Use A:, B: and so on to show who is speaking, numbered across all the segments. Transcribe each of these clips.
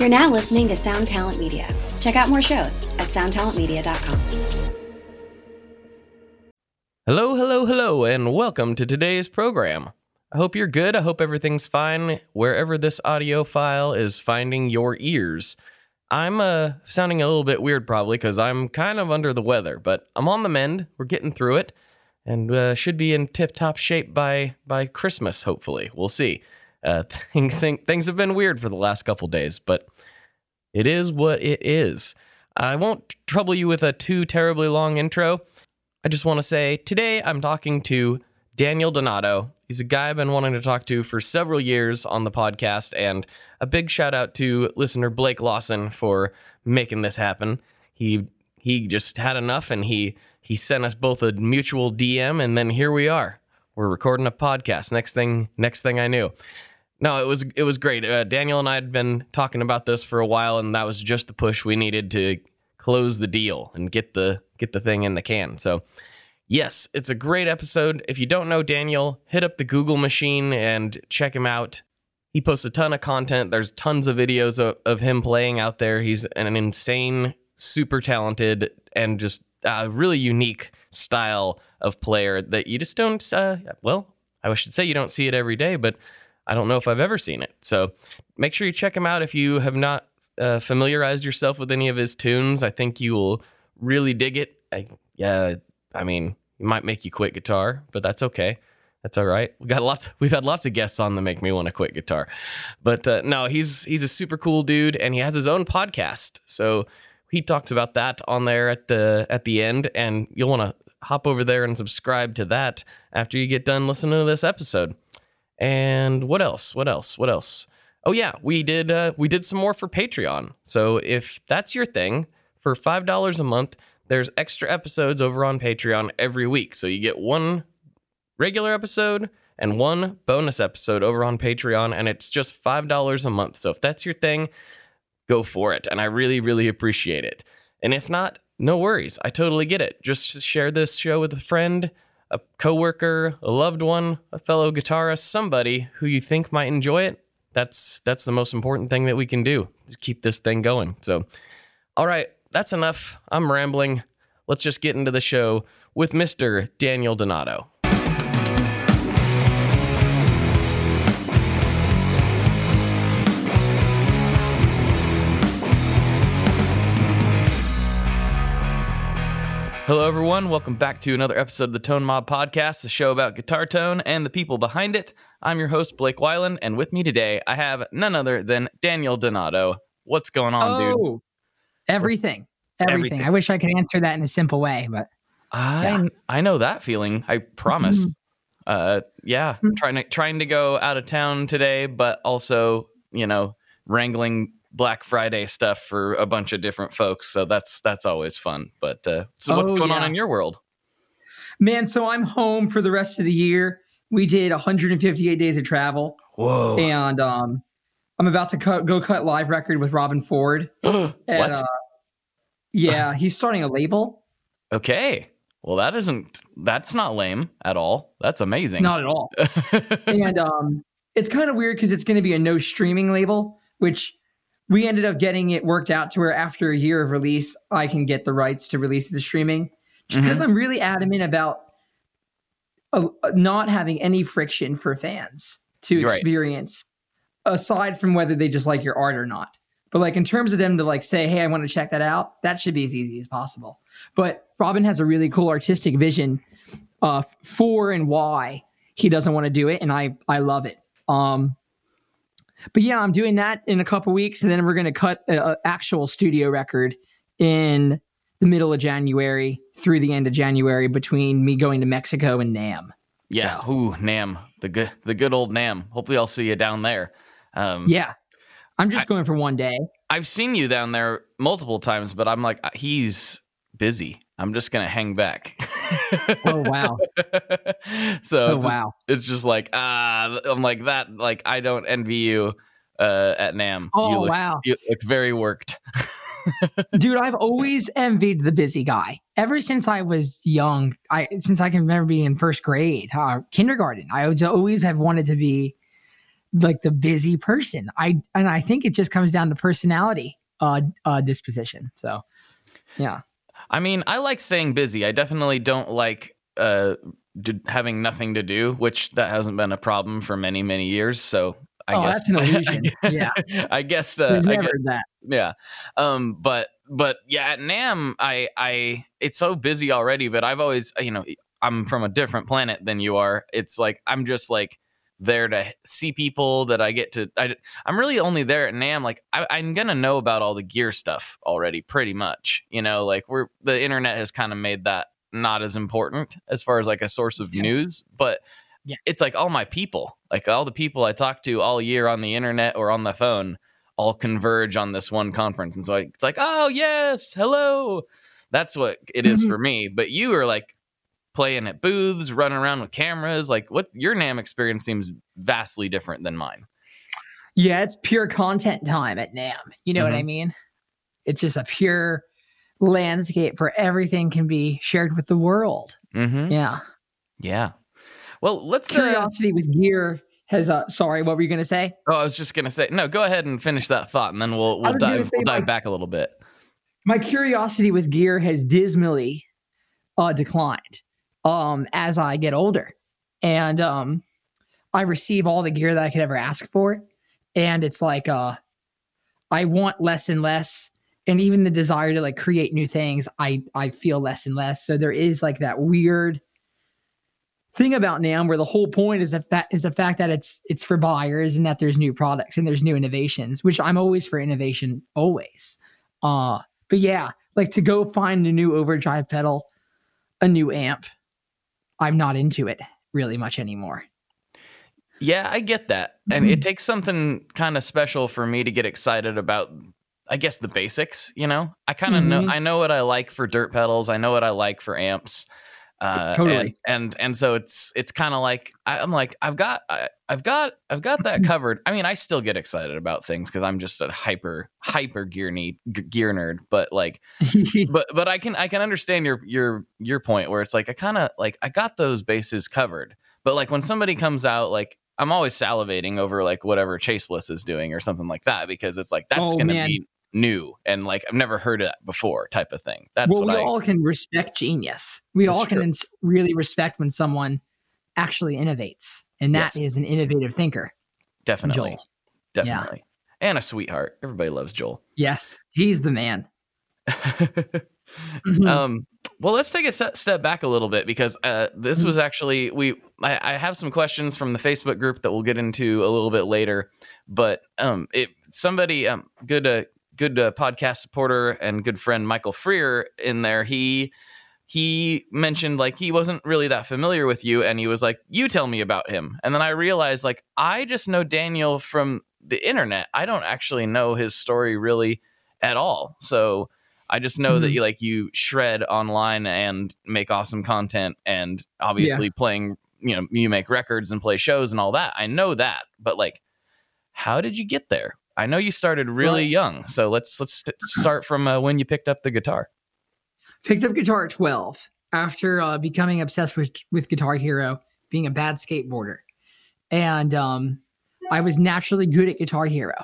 A: You're now listening to Sound Talent Media. Check out more shows at soundtalentmedia.com.
B: Hello, hello, hello, and welcome to today's program. I hope you're good. I hope everything's fine wherever this audio file is finding your ears. I'm uh, sounding a little bit weird probably because I'm kind of under the weather, but I'm on the mend. We're getting through it and uh, should be in tip top shape by, by Christmas, hopefully. We'll see. Uh, things, things have been weird for the last couple days, but it is what it is. I won't trouble you with a too terribly long intro. I just want to say today I'm talking to Daniel Donato. He's a guy I've been wanting to talk to for several years on the podcast, and a big shout out to listener Blake Lawson for making this happen. He he just had enough, and he he sent us both a mutual DM, and then here we are. We're recording a podcast. Next thing, next thing I knew. No, it was it was great. Uh, Daniel and I had been talking about this for a while, and that was just the push we needed to close the deal and get the get the thing in the can. So, yes, it's a great episode. If you don't know Daniel, hit up the Google machine and check him out. He posts a ton of content. There's tons of videos of, of him playing out there. He's an insane, super talented, and just a really unique style of player that you just don't. Uh, well, I should say you don't see it every day, but I don't know if I've ever seen it. So make sure you check him out if you have not uh, familiarized yourself with any of his tunes. I think you will really dig it. I, yeah, I mean, it might make you quit guitar, but that's okay. That's all right. We got lots. We've had lots of guests on that make me want to quit guitar, but uh, no, he's he's a super cool dude, and he has his own podcast. So he talks about that on there at the at the end, and you'll want to hop over there and subscribe to that after you get done listening to this episode. And what else? What else? What else? Oh yeah, we did uh, we did some more for Patreon. So if that's your thing, for five dollars a month, there's extra episodes over on Patreon every week. So you get one regular episode and one bonus episode over on Patreon, and it's just five dollars a month. So if that's your thing, go for it. And I really, really appreciate it. And if not, no worries. I totally get it. Just share this show with a friend a coworker, a loved one, a fellow guitarist, somebody who you think might enjoy it. That's that's the most important thing that we can do to keep this thing going. So, all right, that's enough. I'm rambling. Let's just get into the show with Mr. Daniel Donato. Hello, everyone. Welcome back to another episode of the Tone Mob Podcast, a show about guitar tone and the people behind it. I'm your host, Blake Weiland, and with me today, I have none other than Daniel Donato. What's going on,
C: oh,
B: dude?
C: Everything. everything. Everything. I wish I could answer that in a simple way, but
B: I yeah. I know that feeling. I promise. Mm-hmm. Uh, yeah, mm-hmm. trying to trying to go out of town today, but also you know wrangling Black Friday stuff for a bunch of different folks. So that's that's always fun. But uh, so what's oh, going yeah. on in your world?
C: Man, so I'm home for the rest of the year. We did 158 days of travel.
B: Whoa!
C: And um, I'm about to cut, go cut live record with Robben Ford.
B: and, what? Uh,
C: yeah, he's starting a label.
B: Okay. Well, that isn't that's not lame at all. That's amazing.
C: Not at all. and um, it's kind of weird because it's going to be a no streaming label, which we ended up getting it worked out to where after a year of release, I can get the rights to release the streaming because mm-hmm. I'm really adamant about uh, not having any friction for fans to experience right. aside from whether they just like your art or not. But like in terms of them to like say, "Hey, I want to check that out," that should be as easy as possible. But Robben has a really cool artistic vision uh, for and why he doesn't want to do it, and I I love it. Um, but yeah, I'm doing that in a couple weeks, and then we're going to cut an actual studio record in the middle of January through the end of January between me going to Mexico and NAMM.
B: Yeah, so. ooh, NAMM, the good, the good old NAMM. Hopefully, I'll see you down there.
C: Um, yeah, I'm just I, going for one day.
B: I've seen you down there multiple times, but I'm like, uh, he's busy. I'm just gonna hang back.
C: oh wow!
B: so
C: oh
B: it's,
C: wow!
B: It's just like ah, uh, I'm like that. Like I don't envy you uh, at NAMM.
C: Oh
B: you look,
C: wow!
B: You look very worked.
C: Dude, I've always envied the busy guy. Ever since I was young, I since I can remember being in first grade, uh, kindergarten, I would always have wanted to be like the busy person. I and I think it just comes down to personality uh, uh disposition. So yeah.
B: I mean, I like staying busy. I definitely don't like uh d- having nothing to do, which that hasn't been a problem for many many years. So I
C: oh,
B: guess
C: that's an illusion. yeah.
B: I guess uh, I
C: never
B: guess,
C: heard that.
B: yeah. Um but but yeah, at NAMM I I it's so busy already, but I've always you know, I'm from a different planet than you are. It's like I'm just like there to see people that I get to. I, am really only there at NAMM. Like I, I'm gonna know about all the gear stuff already, pretty much. You know, like we're the internet has kind of made that not as important as far as like a source of
C: Yeah.
B: news, but
C: Yeah.
B: it's like all my people, like all the people I talk to all year on the internet or on the phone, all converge on this one conference, and so I, it's like, oh yes, hello. That's what it is
C: Mhm.
B: for me. But you are like playing at booths, running around with cameras. Like what your NAMM experience seems vastly different than mine.
C: Yeah, it's pure content time at NAMM. You know what I mean? It's just a pure landscape where everything can be shared with the world.
B: Mm-hmm.
C: Yeah.
B: Yeah. Well, let's. Uh,
C: Curiosity with gear has uh sorry, what were you gonna say?
B: oh, I was just gonna say no. Go ahead and finish that thought, and then we'll we'll dive we'll dive
C: like-
B: back a little bit.
C: my curiosity with gear has dismally uh, declined um, as I get older, and um, I receive all the gear that I could ever ask for, and it's like uh, I want less and less, and even the desire to like create new things, I I feel less and less. So there is like that weird thing about NAMM where the whole point is the fact is the fact that it's it's for buyers and that there's new products and there's new innovations, which I'm always for innovation, always. Uh but yeah, like to go find a new overdrive pedal, a new amp, I'm not into it really much anymore.
B: Yeah, I get that, and it takes something kind of special for me to get excited about. I guess the basics. You know, I kind of know.
C: Mhm.
B: I know what I like for dirt pedals. I know what I like for amps. Uh,
C: Totally.
B: And and, and so it's it's kind of like I, I'm like I've got I, I've got I've got that covered. I mean, I still get excited about things because I'm just a hyper hyper gear need gear nerd. But like but but I can I can understand your your your point where it's like I kind of like I got those bases covered. But like when somebody comes out like I'm always salivating over like whatever Chase Bliss is doing or something like that because it's like that's
C: Oh,
B: going to
C: man.
B: be new and like I've never heard it before type of thing. That's
C: well,
B: what
C: we
B: I
C: all can respect genius. We all can ins- really respect when someone actually innovates, and that is
B: Yes.
C: an innovative thinker.
B: definitely
C: Joel.
B: definitely. And a sweetheart. Everybody loves Joel.
C: Yes, he's the man. Mhm.
B: um well let's take a step back a little bit because uh this was actually we I, I have some questions from the facebook group that we'll get into a little bit later but um it somebody um good uh good uh, podcast supporter and good friend michael freer in there he he mentioned like he wasn't really that familiar with you and he was like you tell me about him and then i realized like i just know daniel from the internet i don't actually know his story really at all so I just know that
C: Mhm.
B: you like you shred online and make awesome content and obviously playing, you know, you make records and play shows and all that. I know that. But like how did you get there? I know you started really
C: Well-
B: young. So let's let's st- start from uh, when you picked up the guitar.
C: Picked up guitar at 12 after uh, becoming obsessed with with Guitar Hero, being a bad skateboarder, and um, I was naturally good at Guitar Hero,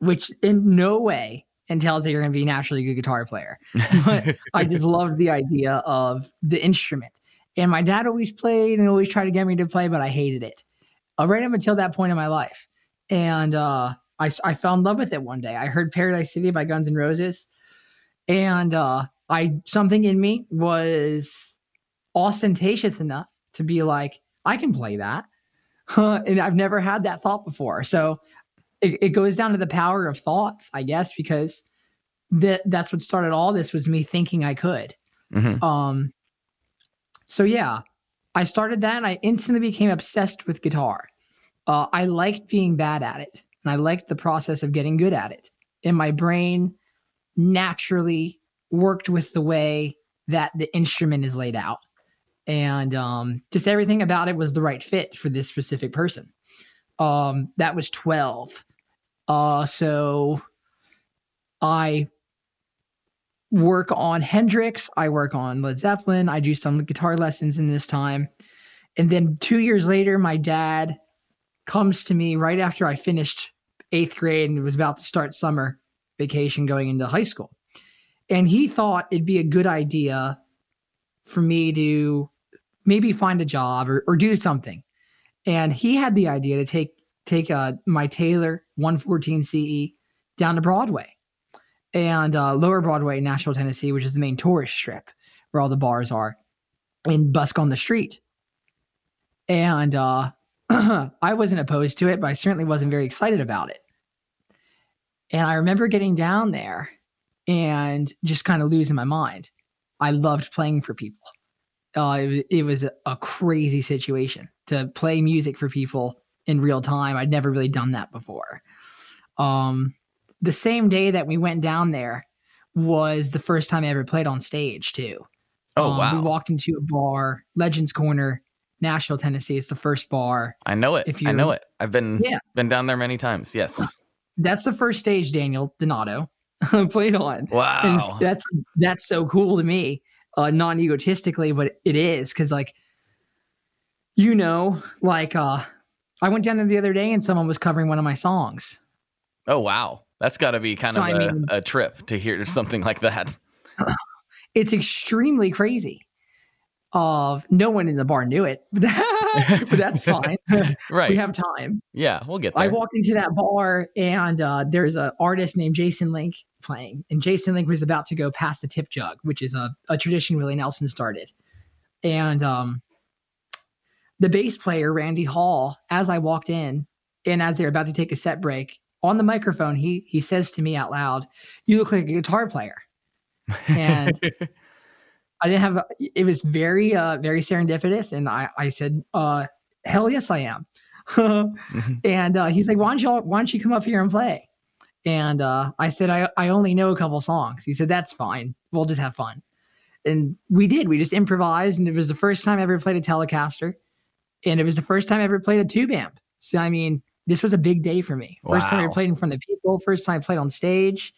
C: which in no way entails that you're going to be a naturally good guitar player. But I just loved the idea of the instrument. And my dad always played and always tried to get me to play, but I hated it uh, right up until that point in my life. And uh, I, I fell in love with it one day. I heard Paradise City by Guns N' Roses. And uh, I something in me was ostentatious enough to be like, I can play that. and I've never had that thought before. So it, it goes down to the power of thoughts, I guess, because that that's what started all this was me thinking I could.
B: Mhm.
C: Um so yeah, I started that and I instantly became obsessed with guitar. Uh, I liked being bad at it and I liked the process of getting good at it. And my brain naturally worked with the way that the instrument is laid out. And um, just everything about it was the right fit for this specific person. Um, that was 12. Uh, so I work on Hendrix, I work on Led Zeppelin, I do some guitar lessons in this time. And then two years later, my dad comes to me right after I finished eighth grade and was about to start summer vacation going into high school. And he thought it'd be a good idea for me to maybe find a job or, or do something. And he had the idea to take take uh, my Taylor 114 CE down to Broadway and uh, Lower Broadway in Nashville, Tennessee, which is the main tourist strip where all the bars are, and busk on the street. And uh, I wasn't opposed to it, but I certainly wasn't very excited about it. And I remember getting down there and just kind of losing my mind. I loved playing for people. Uh, it, it was a, crazy situation to play music for people in real time. I'd never really done that before. Um, the same day that we went down there was the first time I ever played on stage too.
B: Oh
C: Um,
B: wow.
C: We walked into a bar, Legends Corner, Nashville, Tennessee. It's the first bar.
B: I know it.
C: if you, I
B: know it. I've been
C: Yeah.
B: been down there many times. Yes.
C: That's the first stage Daniel Donato played on. And
B: Wow.
C: that's that's so cool to me, uh, non egotistically, but it is because like, you know, like uh, I went down there the other day and someone was covering one of my songs.
B: Oh wow. That's got to be kind
C: So,
B: of
C: I mean-
B: a trip to hear something like that.
C: It's extremely crazy. Of no one in the bar knew it, but that's fine.
B: Right.
C: we have time.
B: yeah, we'll get there.
C: I walked into that bar and uh, there's an artist named Jason Link playing, and Jason Link was about to go past the tip jug, which is a, a tradition Willie Nelson started. And um, the bass player Randy Hall, as I walked in, and as they're about to take a set break on the microphone, he he says to me out loud, "You look like a guitar player." And I didn't have. A, it was very uh, very serendipitous, and I I said, uh, "Hell yes, I am." and uh, he's like, "Why don't you Why don't you come up here and play?" And uh, I said, I, "I only know a couple songs." He said, "That's fine. We'll just have fun." And we did. We just improvised, and it was the first time I ever played a Telecaster, and it was the first time I ever played a tube amp. So I mean, this was a big day for me. First time I ever played in front of people. First time I played on stage.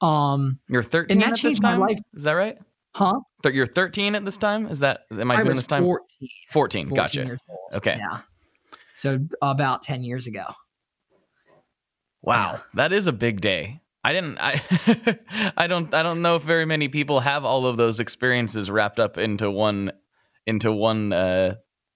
C: Um,
B: You're 13 And that
C: changed my life.
B: Is that right?
C: Huh?
B: Th- You're 13 at this time? Is that am I,
C: I
B: doing this time?
C: 14.
B: 14.
C: 14
B: Gotcha. Okay.
C: Yeah. So about 10 years ago.
B: Wow,
C: Yeah.
B: that is a big day. I didn't I I don't I don't know if very many people have all of those experiences wrapped up into one into one uh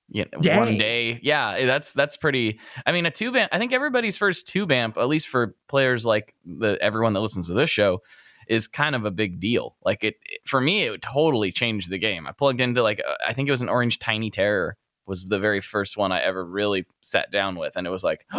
B: you know, one
C: Day.
B: day. Yeah, that's that's pretty I mean a tube amp I think everybody's first tube amp, at least for players like the everyone that listens to this show, is kind of a big deal. Like it, it- for me it totally changed the game. I plugged into like uh, I think it was an orange tiny terror was the very first one I ever really sat down with and it was like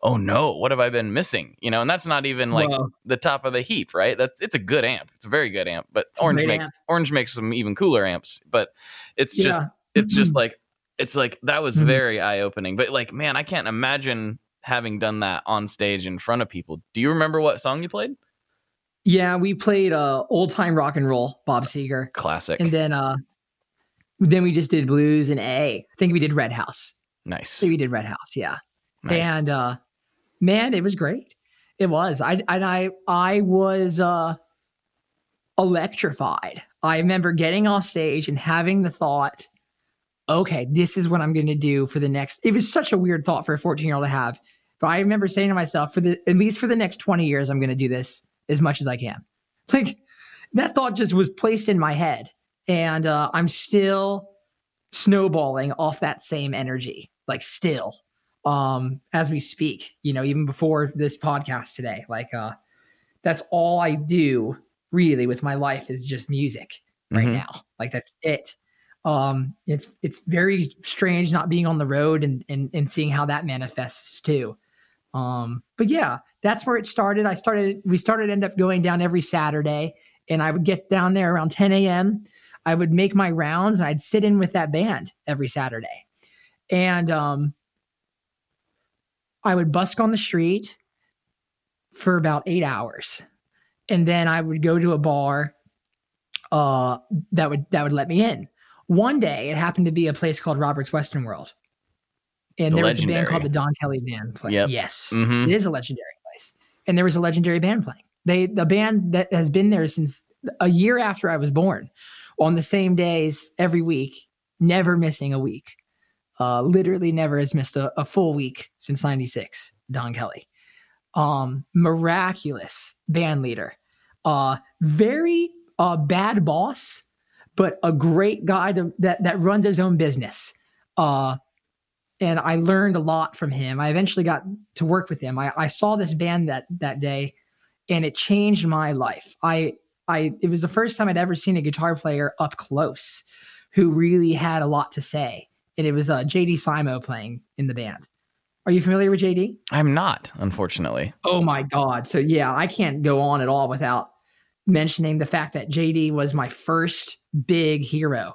B: oh no, what have I been missing? You know, and that's not even like
C: Whoa.
B: the top of the heap, right? That's it's a good amp. It's a very good amp, but Orange makes
C: amp.
B: Orange makes some even cooler amps. But it's just it's just like it's like that was
C: Mhm.
B: very eye opening. But like, man, I can't imagine having done that on stage in front of people. Do you remember what song you played?
C: Yeah, we played uh old time rock and roll, Bob Seger.
B: Classic.
C: And then uh then we just did blues and A. I think we did Red House.
B: Nice.
C: we did Red House, yeah.
B: Nice.
C: And uh man, it was great. It was. I and I I was uh electrified. I remember getting off stage and having the thought, okay, this is what I'm going to do for the next. It was such a weird thought for a 14 year old to have, but I remember saying to myself, for the at least for the next 20 years, I'm going to do this as much as I can. Like that thought just was placed in my head, and uh, I'm still snowballing off that same energy, like still, um, as we speak. You know, even before this podcast today, like uh, that's all I do really with my life is just music right
B: Mhm.
C: now. Like that's it. Um, it's it's very strange not being on the road and and and seeing how that manifests too. Um, but yeah, that's where it started. I started. We started end up going down every Saturday, and I would get down there around 10 a.m. I would make my rounds, and I'd sit in with that band every Saturday, and um, I would busk on the street for about eight hours, and then I would go to a bar uh, that would that would let me in. One day, it happened to be a place called Robert's Western World, and
B: The
C: there was a band called the Don Kelly Band. Play.
B: Yep.
C: Yes,
B: Mhm.
C: it is a legendary place, and there was a legendary band playing. They the band that has been there since a year after I was born, on the same days every week, never missing a week. Uh, literally never has missed a, a full week since 96, Don Kelly. Um, miraculous band leader. Uh, very uh, bad boss, but a great guy to, that, that runs his own business. Uh, and I learned a lot from him. I eventually got to work with him. I, I saw this band that that day, and it changed my life. I I it was the first time I'd ever seen a guitar player up close who really had a lot to say. And it was uh, JD Simo playing in the band. Are you familiar with JD?
B: I'm not, unfortunately.
C: Oh my God. So, yeah, I can't go on at all without mentioning the fact that JD was my first big hero,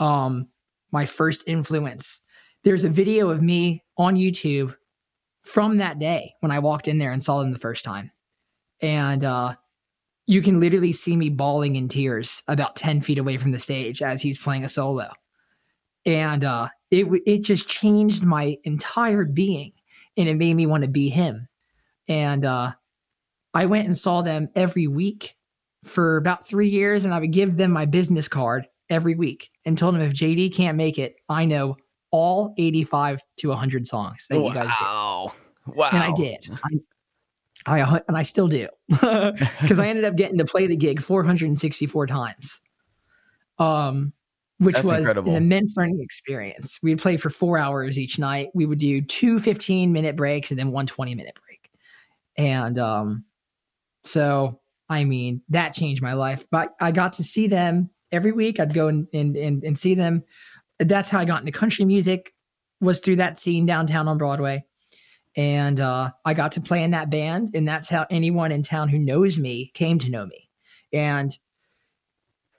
C: um, my first influence. There's a video of me on YouTube from that day when I walked in there and saw them the first time. And uh, you can literally see me bawling in tears about 10 feet away from the stage as he's playing a solo. And uh, it, it just changed my entire being and it made me want to be him. And uh, I went and saw them every week for about three years, and I would give them my business card every week and told them if JD can't make it, I know all 85 to 100 songs that wow. you guys do.
B: Wow.
C: And I did. I, I and I still do because I ended up getting to play the gig 464 times, um, which That's was incredible. an immense learning experience. We'd play for four hours each night. We would do two 15 minute breaks and then one 20 minute break, and um, so I mean that changed my life. But I got to see them every week. I'd go and and and, and see them. That's how I got into country music. Was through that scene downtown on Broadway and uh, I got to play in that band, and that's how anyone in town who knows me came to know me. And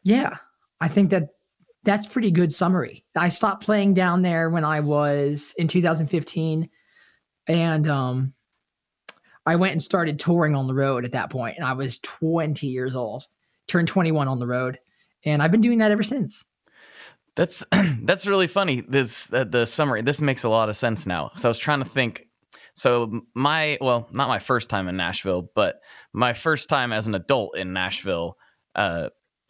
C: yeah, I think that that's pretty good summary. I stopped playing down there when I was in 2015, and um, I went and started touring on the road at that point, and I was 20 years old, turned 21 on the road, and I've been doing that ever since.
B: That's that's really funny. This uh, the summary. This makes a lot of sense now. So I was trying to think so my well, not my first time in Nashville, but my first time as an adult in Nashville uh,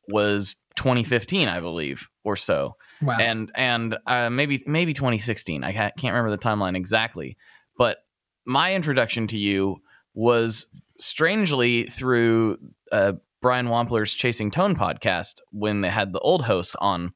B: was 2015, I believe, or so. Wow. And and uh, maybe maybe 2016. I can't remember the timeline exactly, but my introduction to you was strangely through uh, Brian Wampler's Chasing Tone podcast when they had the old hosts on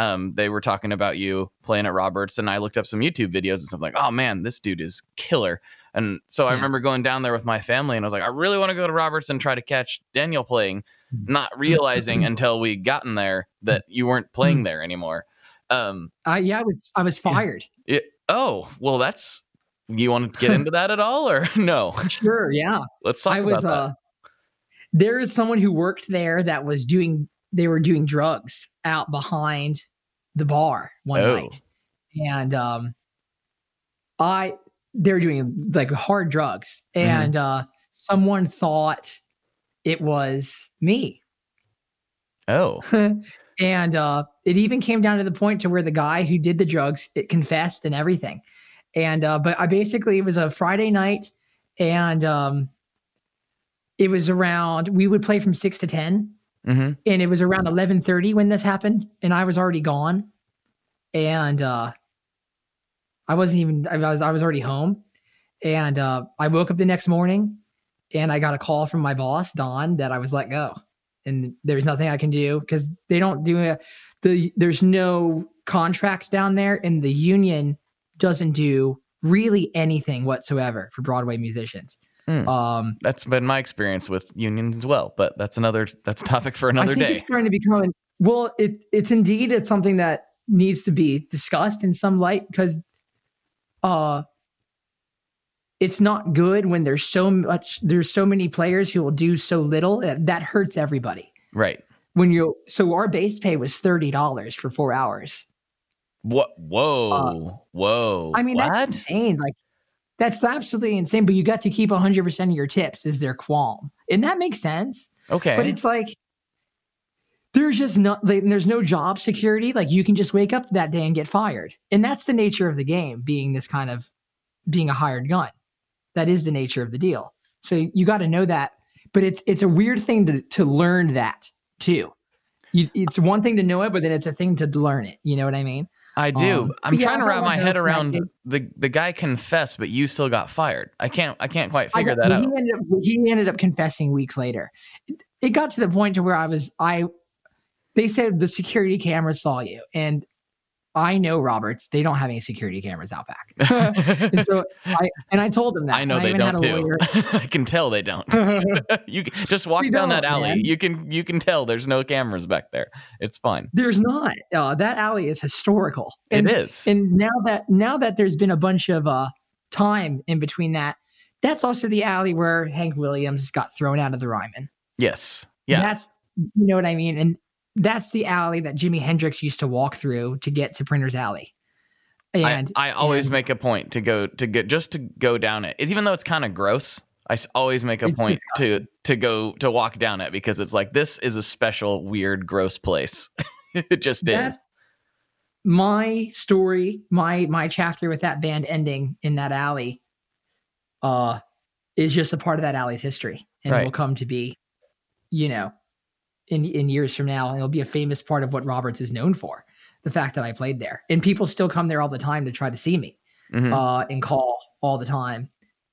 B: um, they were talking about you playing at Roberts, and I looked up some YouTube videos and stuff like, oh man, this dude is killer. And so I remember going down there with my family, and I was like, I really want to go to Roberts and try to catch Daniel playing, mm-hmm. not realizing until we gotten there that you weren't playing mm-hmm. there anymore. Um,
C: I yeah, I was I was fired.
B: It, oh well, that's you want to get into that at all or no?
C: Sure, yeah.
B: Let's talk I
C: was,
B: about that. Uh,
C: there is someone who worked there that was doing they were doing drugs out behind the bar one oh. night. And um I they were doing like hard drugs mm-hmm. and mm-hmm. uh someone thought it was me.
B: Oh.
C: and uh it even came down to the point to where the guy who did the drugs it confessed and everything. And uh but I basically it was a Friday night and um it was around we would play from 6 to 10 Mm-hmm. And it was around 11:30 when this happened, and I was already gone. And uh, I wasn't even. I was. I was already home. And uh, I woke up the next morning, and I got a call from my boss, Don, that I was let go, and there's nothing I can do because they don't do a, the. There's no contracts down there, and the union doesn't do really anything whatsoever for Broadway musicians.
B: Mm. Um, that's been my experience with unions as well, but that's another that's a topic for another
C: I think
B: day.
C: It's starting to become well. It it's indeed it's something that needs to be discussed in some light because uh it's not good when there's so much there's so many players who will do so little that, hurts everybody
B: right
C: when you so our base pay was $30 for four hours
B: what whoa uh, whoa
C: i mean what? that's insane like that's absolutely insane. But you got to keep 100% of your tips, is their qualm. And that makes sense.
B: Okay.
C: But it's like, there's just not, like, there's no job security. Like you can just wake up that day and get fired. And that's the nature of the game, being this kind of, being a hired gun. That is the nature of the deal. So you got to know that. But it's, it's a weird thing to, to learn that too. You, it's one thing to know it, but then it's a thing to learn it. You know what I mean?
B: I do.
C: Um,
B: I'm
C: yeah,
B: trying to wrap my head around the the guy confessed, but you still got fired. I can't I can't quite figure
C: got-
B: that out.
C: He ended, up, he ended up confessing weeks later. It, it got to the point to where I was I. They said the security camera saw you, and I know Roberts. They don't have any security cameras out back. and so I and I told them that.
B: I know they
C: had
B: don't too. I can tell they don't. you can, just walk
C: They
B: down that alley.
C: man.
B: You can you can tell there's no cameras back there. It's fine.
C: There's not. Uh, that alley is historical. And,
B: it is.
C: And now that now that there's been a bunch of uh, time in between that, that's also the alley where Hank Williams got thrown out of the Ryman.
B: yes. Yeah.
C: That's you know what I mean? And that's the alley that Jimi Hendrix used to walk through to get to Printer's Alley. And
B: I, I always
C: and
B: make a point to go to get just to go down it. Even though it's kind of gross, I always make a point to to go to walk down it because it's like this is a special, weird, gross place. it just
C: that's
B: is.
C: my story, my my chapter with that band ending in that alley uh is just a part of that alley's history. And
B: Right.
C: will come to be, you know, in in years from now, and it'll be a famous part of what Roberts is known for. The fact that I played there. And people still come there all the time to try to see me.
B: Mhm.
C: uh, and call all the time.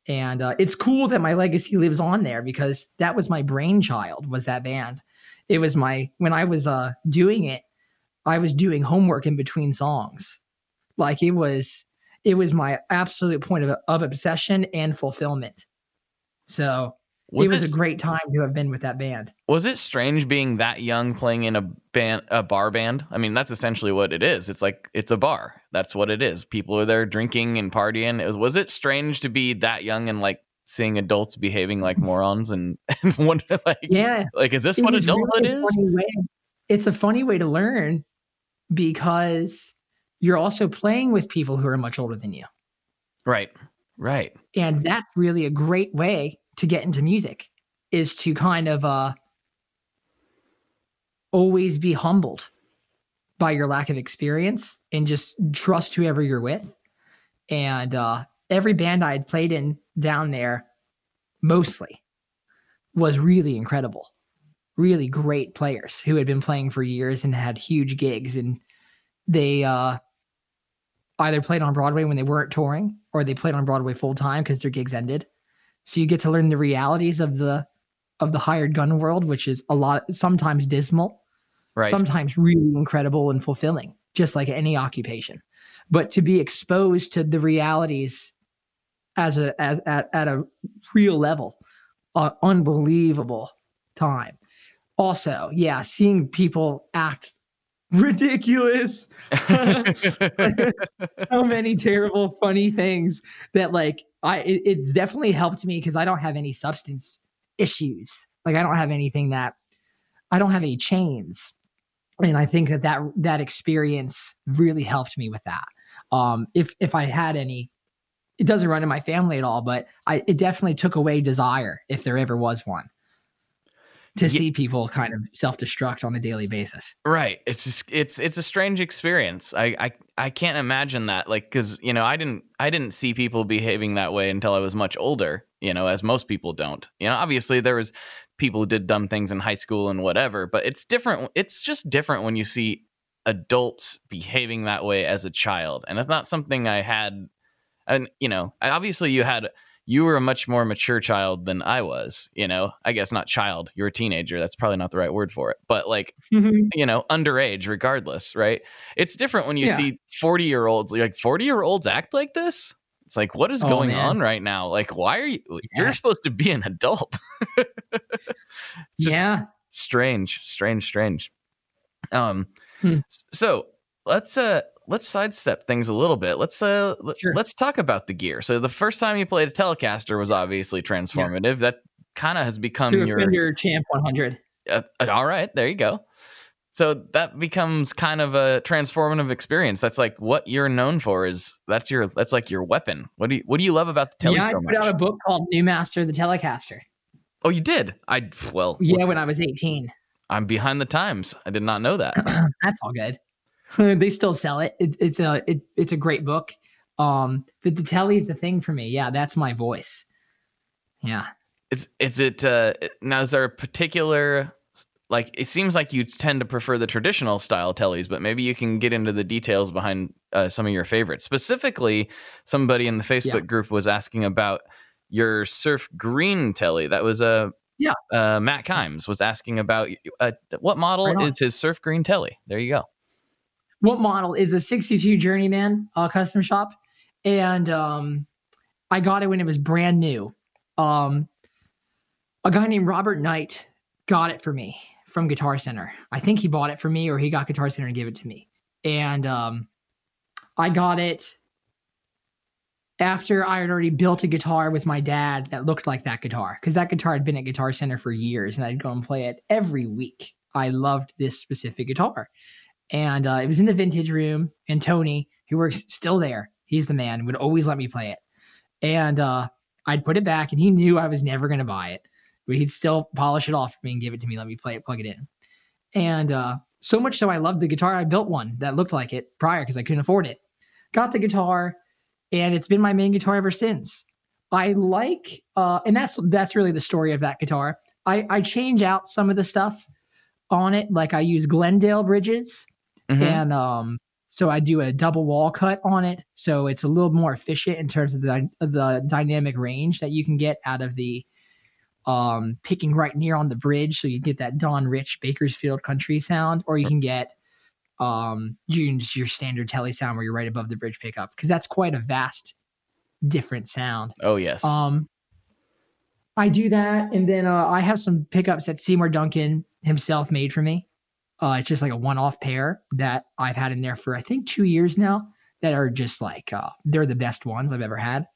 C: And uh, it's cool that my legacy lives on there because that was my brainchild. Was that band? It was my when I was uh, doing it, I was doing homework in between songs. Like it was, it was my absolute point of, of obsession and fulfillment. So
B: was
C: it was
B: it,
C: a great time to have been with that band.
B: was it strange being that young playing in a band a bar band? I mean, that's essentially what it is. It's like it's a bar. That's what it is. People are there drinking and partying. It was, was it strange to be that young and like seeing adults behaving like morons and and wonder like
C: Yeah,
B: like is this
C: It
B: what adulthood
C: really
B: is?
C: It's a funny way to learn because you're also playing with people who are much older than you.
B: Right. Right.
C: And that's really a great way to get into music is to kind of uh always be humbled by your lack of experience and just trust whoever you're with. And uh every band I had played in down there mostly was really incredible. Really great players who had been playing for years and had huge gigs and they uh either played on Broadway when they weren't touring or they played on Broadway full time because their gigs ended. So you get to learn the realities of the of the hired gun world, which is a lot sometimes dismal,
B: Right.
C: sometimes really incredible and fulfilling, just like any occupation. But to be exposed to the realities as a as at, at a real level, uh, unbelievable time. Also, yeah, seeing people act ridiculous. So many terrible funny things that like i it, it's definitely helped me because i don't have any substance issues. Like i don't have anything that i don't have any chains. And i think that that that experience really helped me with that. Um if if i had any it doesn't run in my family at all but i it definitely took away desire if there ever was one to
B: Ye-
C: see people kind of self-destruct on a daily basis
B: Right. It's just, it's it's a strange experience. I I, I can't imagine that like cuz you know, I didn't I didn't see people behaving that way until I was much older, you know, as most people don't. You know, obviously there was people who did dumb things in high school and whatever, but it's different it's just different when you see adults behaving that way as a child. And it's not something I had and you know, obviously you had you were a much more mature child than I was, you know. I guess not child, you're a teenager. That's probably not the right word for it. But like you know, underage regardless, right? It's different when you
C: Yeah.
B: see 40 year olds, like 40 year olds act like this. It's like, what is
C: Oh,
B: going
C: man.
B: on right now? Like, why are you,
C: Yeah.
B: you're supposed to be an adult. it's just
C: yeah
B: strange, strange, strange. Um,
C: Hmm.
B: so let's, uh, let's sidestep things a little bit. Let's, uh,
C: Sure.
B: let's talk about the gear. So the first time you played a Telecaster was obviously transformative. That kind of has become
C: to
B: your,
C: Fender Champ 100
B: uh, uh, all right, there you go. So that becomes kind of a transformative experience. That's like what you're known for. Is that's your that's like your weapon. What do you what do you love about the Telecaster?
C: yeah, I put out a book called New Master the Telecaster.
B: Oh, you did. I well,
C: Yeah, when I was 18.
B: I'm behind the times. I did not know that.
C: That's all good. they still sell it. it. It's a it, it's a great book. Um, but the telly's the thing for me. Yeah, that's my voice. Yeah.
B: It's is it uh, now? Is there a particular like it seems like you tend to prefer the traditional style tellies, but maybe you can get into the details behind uh, some of your favorites. Specifically, somebody in the Facebook yeah. group was asking about your surf green telly. That was a uh,
C: yeah.
B: Uh, Matt Kimes was asking about uh, what model right is his surf green telly. There you go.
C: What model is a 62 Journeyman uh, custom shop, and um, I got it when it was brand new. Um, a guy named Robert Knight got it for me from Guitar Center. I think he bought it for me or he got Guitar Center and gave it to me. And um, I got it after I had already built a guitar with my dad that looked like that guitar because that guitar had been at Guitar Center for years and I'd go and play it every week. I loved this specific guitar. And uh, it was in the vintage room, and Tony, who works still there, he's the man, would always let me play it. And uh, I'd put it back, and he knew I was never going to buy it but he'd still polish it off for me and give it to me, let me play it, plug it in. And uh, so much so I loved the guitar. I built one that looked like it prior because I couldn't afford it. Got the guitar, and it's been my main guitar ever since. I like, uh, and that's that's really the story of that guitar. I, I change out some of the stuff on it, like I use Glendale bridges, mm-hmm. and um, so I do a double wall cut on it, so it's a little more efficient in terms of the the dynamic range that you can get out of the um, picking right near on the bridge, so you get that Don Rich Bakersfield country sound, or you can get um, you your standard telly sound where you're right above the bridge pickup because that's quite a vast different sound.
B: Oh yes.
C: Um, I do that, and then uh, I have some pickups that Seymour Duncan himself made for me. Uh, it's just like a one-off pair that I've had in there for I think two years now. That are just like uh, they're the best ones I've ever had,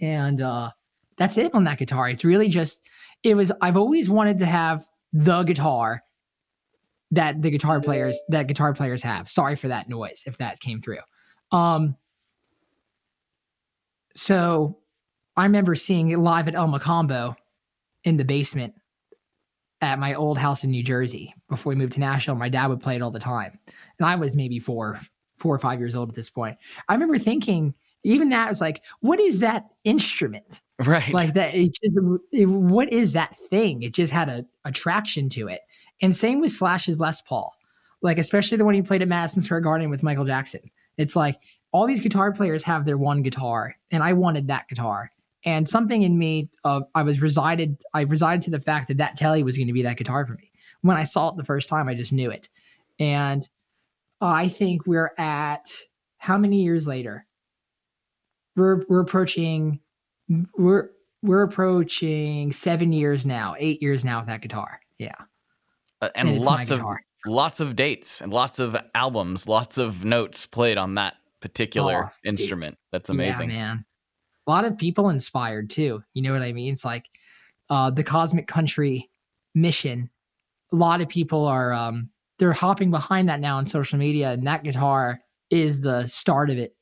C: and uh, that's it on that guitar. It's really just it was I've always wanted to have the guitar that the guitar players that guitar players have. Sorry for that noise if that came through. Um so I remember seeing it live at El Mocambo in the basement at my old house in New Jersey before we moved to Nashville. My dad would play it all the time. And I was maybe four, four or five years old at this point. I remember thinking, even that was like, what is that instrument?
B: right
C: like that it just it, what is that thing it just had a attraction to it and same with slash's les paul like especially the one he played at madison square garden with michael jackson it's like all these guitar players have their one guitar and i wanted that guitar and something in me uh, i was resided i resided to the fact that that telly was going to be that guitar for me when i saw it the first time i just knew it and i think we're at how many years later we're, we're approaching we're we're approaching seven years now, eight years now with that guitar. Yeah,
B: uh, and, and lots of lots of dates and lots of albums, lots of notes played on that particular oh, instrument. That's amazing,
C: yeah, man. A lot of people inspired too. You know what I mean? It's like uh, the Cosmic Country mission. A lot of people are um, they're hopping behind that now on social media, and that guitar is the start of it.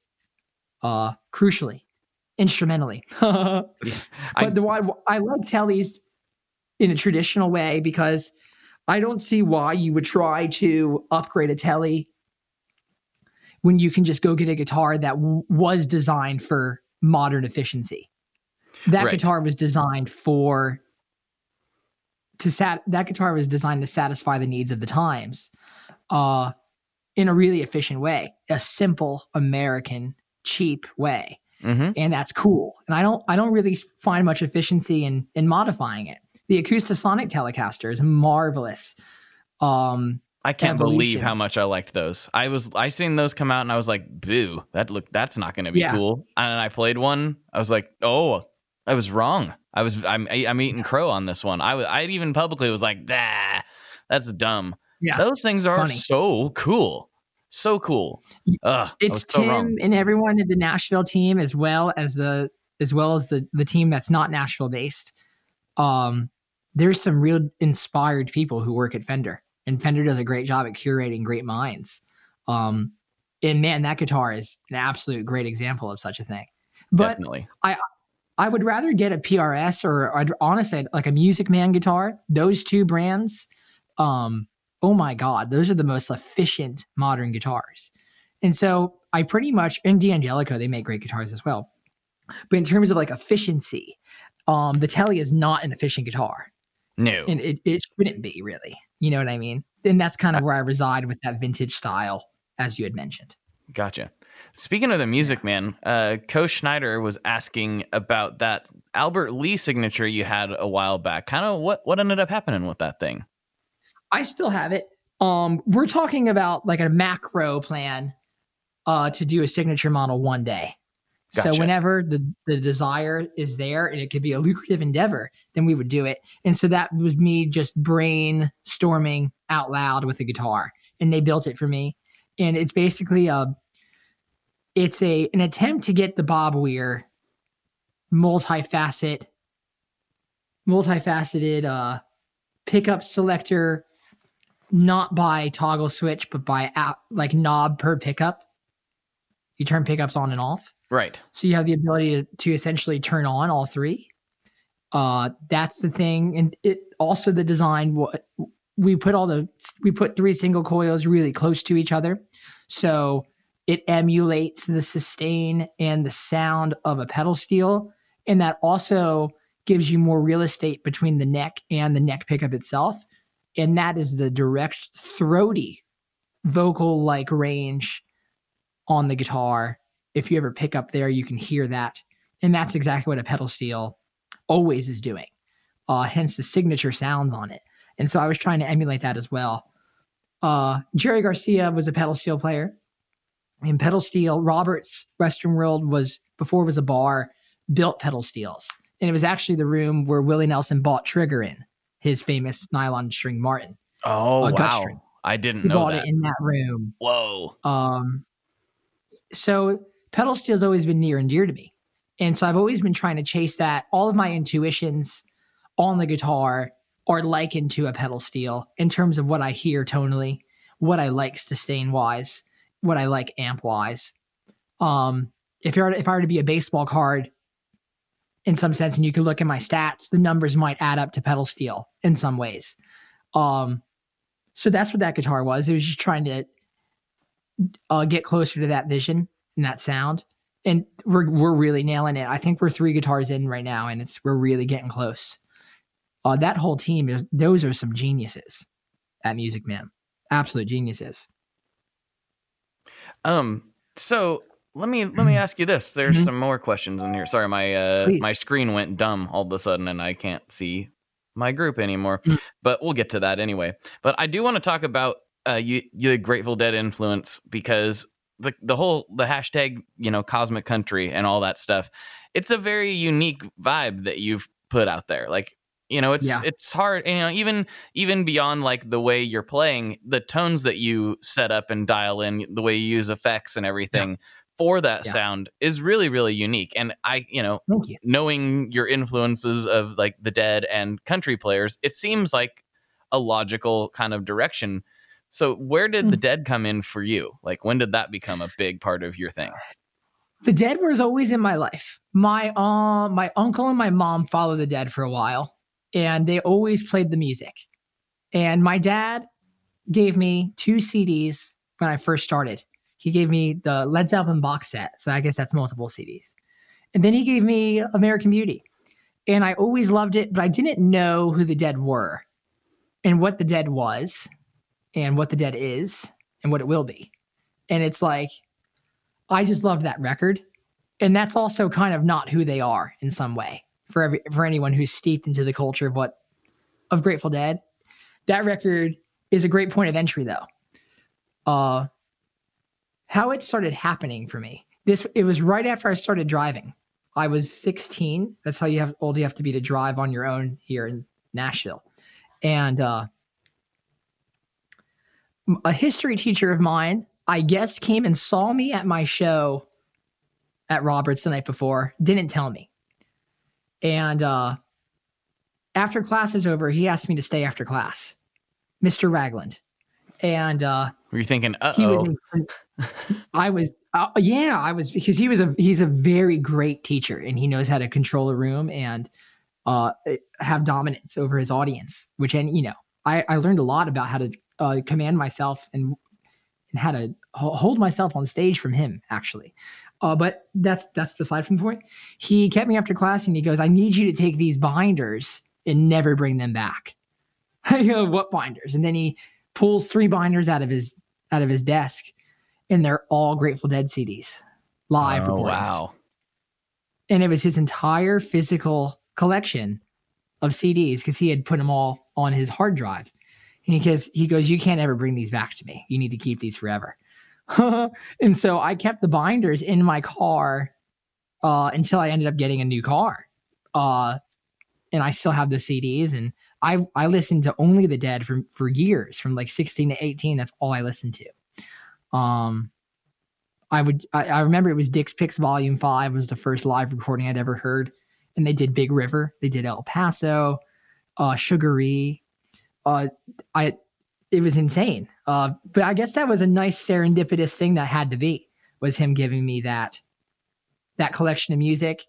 C: Uh, crucially, instrumentally. yeah, I, but the I, I like tellies in a traditional way because I don't see why you would try to upgrade a telly when you can just go get a guitar that w- was designed for modern efficiency. That right. guitar was designed for to sat that guitar was designed to satisfy the needs of the times uh in a really efficient way, a simple American cheap way mm-hmm. and that's cool. And I don't I don't really find much efficiency in in modifying it. The Acoustasonic Telecaster is marvelous. Um,
B: I can't believe how much I liked those. I was I seen those come out and I was like, "Boo! That look that's not going to be yeah. cool." And I played one. I was like, "Oh, I was wrong. I was I'm I'm eating crow on this one." I I even publicly was like, "Ah, that's dumb." Yeah, those things are Funny. so cool. So cool. Ugh,
C: it's Tim wrong. and everyone in the Nashville team, as well as the as well as the the team that's not Nashville based. Um, there's some real inspired people who work at Fender, and Fender does a great job at curating great minds. Um, and man, that guitar is an absolute great example of such a thing. But Definitely. I I would rather get a PRS or I'd honestly like a Music Man guitar. Those two brands, um, oh my God, those are the most efficient modern guitars. And so I pretty much, and D'Angelico, they make great guitars as well. But in terms of like efficiency, um, the Telly is not an efficient guitar.
B: No.
C: And it, it shouldn't be really. You know what I mean? And that's kind of where I reside with that vintage style, as you had mentioned.
B: Gotcha. Speaking of the music, man, uh, Co Schneider was asking about that Albert Lee signature you had a while back. Kind of what what ended up happening with that thing?
C: I still have it. Um, we're talking about like a macro plan uh, to do a signature model one day.
B: Gotcha.
C: So whenever the the desire is there and it could be a lucrative endeavor, then we would do it. And so that was me just brainstorming out loud with a guitar, and they built it for me. And it's basically a it's a an attempt to get the Bob Weir multifaceted multifaceted uh pickup selector not by toggle switch but by app, like knob per pickup you turn pickups on and off
B: Right.
C: so you have the ability to, essentially turn on all three. Uh that's the thing. And it also the design what we put all the we put three single coils really close to each other. So it emulates the sustain and the sound of a pedal steel. And that also gives you more real estate between the neck and the neck pickup itself. And that is the direct throaty vocal like range on the guitar if you ever pick up there you can hear that. And that's exactly what a pedal steel always is doing uh, hence the signature sounds on it. And so i was trying to emulate that as well. Uh, jerry garcia was a pedal steel player. And pedal steel roberts western world was before it was a bar built pedal steels. And it was actually the room where willie nelson bought trigger in his famous nylon string martin.
B: Oh
C: gut
B: wow. I didn't
C: he
B: know
C: bought
B: that.
C: it in that room.
B: Whoa.
C: um, so pedal steel's always been near and dear to me. And so I've always been trying to chase that. All of my intuitions on the guitar are likened to a pedal steel in terms of what I hear tonally, what I like sustain wise, what I like amp wise. Um, if you're if I were to be a baseball card in some sense, and you could look at my stats, the numbers might add up to pedal steel in some ways. Um, so that's what that guitar was. It was just trying to uh, get closer to that vision and that sound. And we're we're really nailing it. I think we're three guitars in right now, and it's we're really getting close. Uh, that whole team, those are some geniuses at Music Man, absolute geniuses.
B: Um. So let me let me ask you this. There's
C: Mhm.
B: some more questions in here. Sorry, my uh
C: Please.
B: my screen went dumb all of a sudden, and I can't see my group anymore.
C: Mm.
B: But we'll get to that anyway. But I do want to talk about uh you the Grateful Dead influence because the the whole the hashtag you know cosmic country and all that stuff. It's a very unique vibe that you've put out there. Like you know it's
C: Yeah.
B: it's hard you know even even beyond like the way you're playing the tones that you set up and dial in the way you use effects and everything for that
C: Yeah.
B: sound is really really unique and i you know
C: you.
B: knowing your influences of like the dead and country players it seems like a logical kind of direction so where did the
C: Mm.
B: dead come in for you like when did that become a big part of your thing
C: The Dead was always in my life. My um, my uncle and my mom followed the Dead for a while, and they always played the music. And my dad gave me two CDs when I first started. He gave me the Led Zeppelin box set, so I guess that's multiple CDs. And then he gave me American Beauty, and I always loved it, but I didn't know who the Dead were, and what the Dead was, and what the Dead is, and what it will be. And it's like I just loved that record. And that's also kind of not who they are in some way for every for anyone who's steeped into the culture of what of Grateful Dead. That record is a great point of entry though. Uh how it started happening for me. This it was right after I started driving. I was 16. That's how you have old you have to be to drive on your own here in Nashville. And uh a history teacher of mine I guess came and saw me at my show at Roberts the night before, didn't tell me. And uh, after class is over, he asked me to stay after class, Mr. Ragland. And uh,
B: were you thinking uh-oh
C: I was, uh, yeah, I was, because he was a, he's a very great teacher and he knows how to control a room and uh, have dominance over his audience, which, and you know, I, I learned a lot about how to uh, command myself and and how to hold myself on stage from him actually uh, but that's that's beside from the point he kept me after class and he goes i need you to take these binders and never bring them back. I go, what binders? And then he pulls three binders out of his out of his desk, and they're all Grateful Dead CDs, live
D: Oh,
C: recordings.
D: wow.
C: And it was his entire physical collection of CDs because he had put them all on his hard drive. And he goes, he goes, you can't ever bring these back to me. You need to keep these forever. and so I kept the binders in my car uh, until I ended up getting a new car. Uh, and I still have the CDs, and I I listened to only the Dead for for years, from like 16 to 18. That's all I listened to. Um, I would I, I remember it was Dick's Picks Volume Five was the first live recording I'd ever heard, and they did Big River, they did El Paso, uh, Sugaree, uh, I it was insane. Uh, but I guess that was a nice serendipitous thing that had to be was him giving me that that collection of music.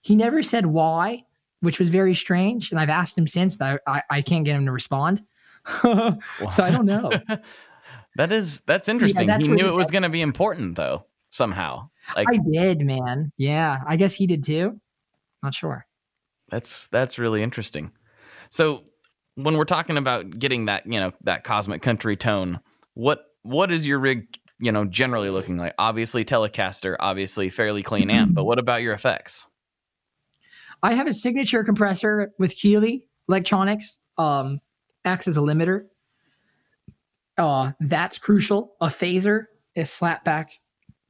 C: He never said why, which was very strange, and I've asked him since. That I, I can't get him to respond, so I don't know.
D: that is that's interesting.
C: that's
D: he knew it was going to be important though somehow. Like
C: I did, man. Yeah, I guess he did too. Not sure.
D: That's that's really interesting. So when we're talking about getting that, you know, that cosmic country tone, what what is your rig, you know, generally looking like? Obviously Telecaster, obviously fairly clean amp, but what about your effects?
C: I have a signature compressor with Keeley Electronics. Um, acts as a limiter. Uh, that's crucial. A phaser, a slapback.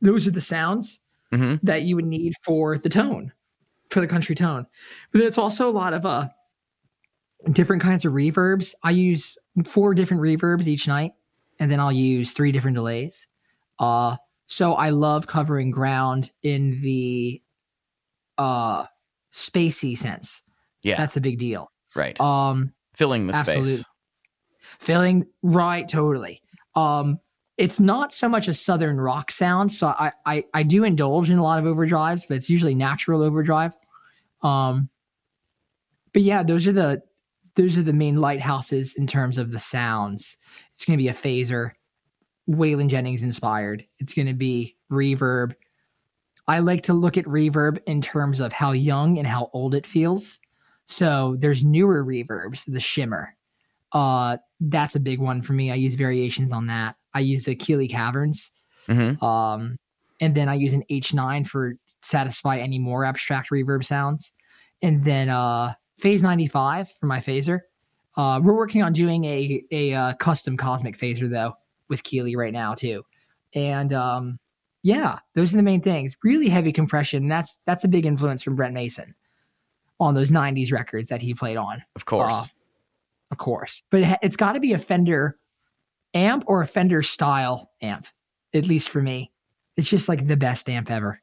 C: Those are the sounds
D: hmm
C: that you would need for the tone, for the country tone. But then it's also a lot of uh different kinds of reverbs. I use four different reverbs each night, and then I'll use three different delays. Uh so I love covering ground in the uh spacey sense.
D: Yeah,
C: That's a big deal.
D: right.
C: Um
D: Filling the
C: absolutely.
D: space.
C: feeling right totally um it's not so much a southern rock sound so I, I i do indulge in a lot of overdrives but it's usually natural overdrive um but yeah those are the those are the main lighthouses in terms of the sounds. It's going to be a phaser. Waylon jennings inspired. It's going to be reverb. I like to look at reverb in terms of how young and how old it feels. So there's newer reverbs the shimmer. Uh, that's a big one for me. I use variations on that. I use the Keeley Caverns,
D: hmm
C: um, and then I use an H9 for satisfy any more abstract reverb sounds, and then uh, Phase 95 for my phaser. Uh, we're working on doing a a uh, custom cosmic phaser though with Keeley right now too, and um, yeah, those are the main things. Really heavy compression. That's that's a big influence from Brent Mason on those 90s records that he played on
D: Of course.
C: Uh, of course. But it ha- it's got to be a Fender amp or a Fender style amp, at least for me. It's just like the best amp ever.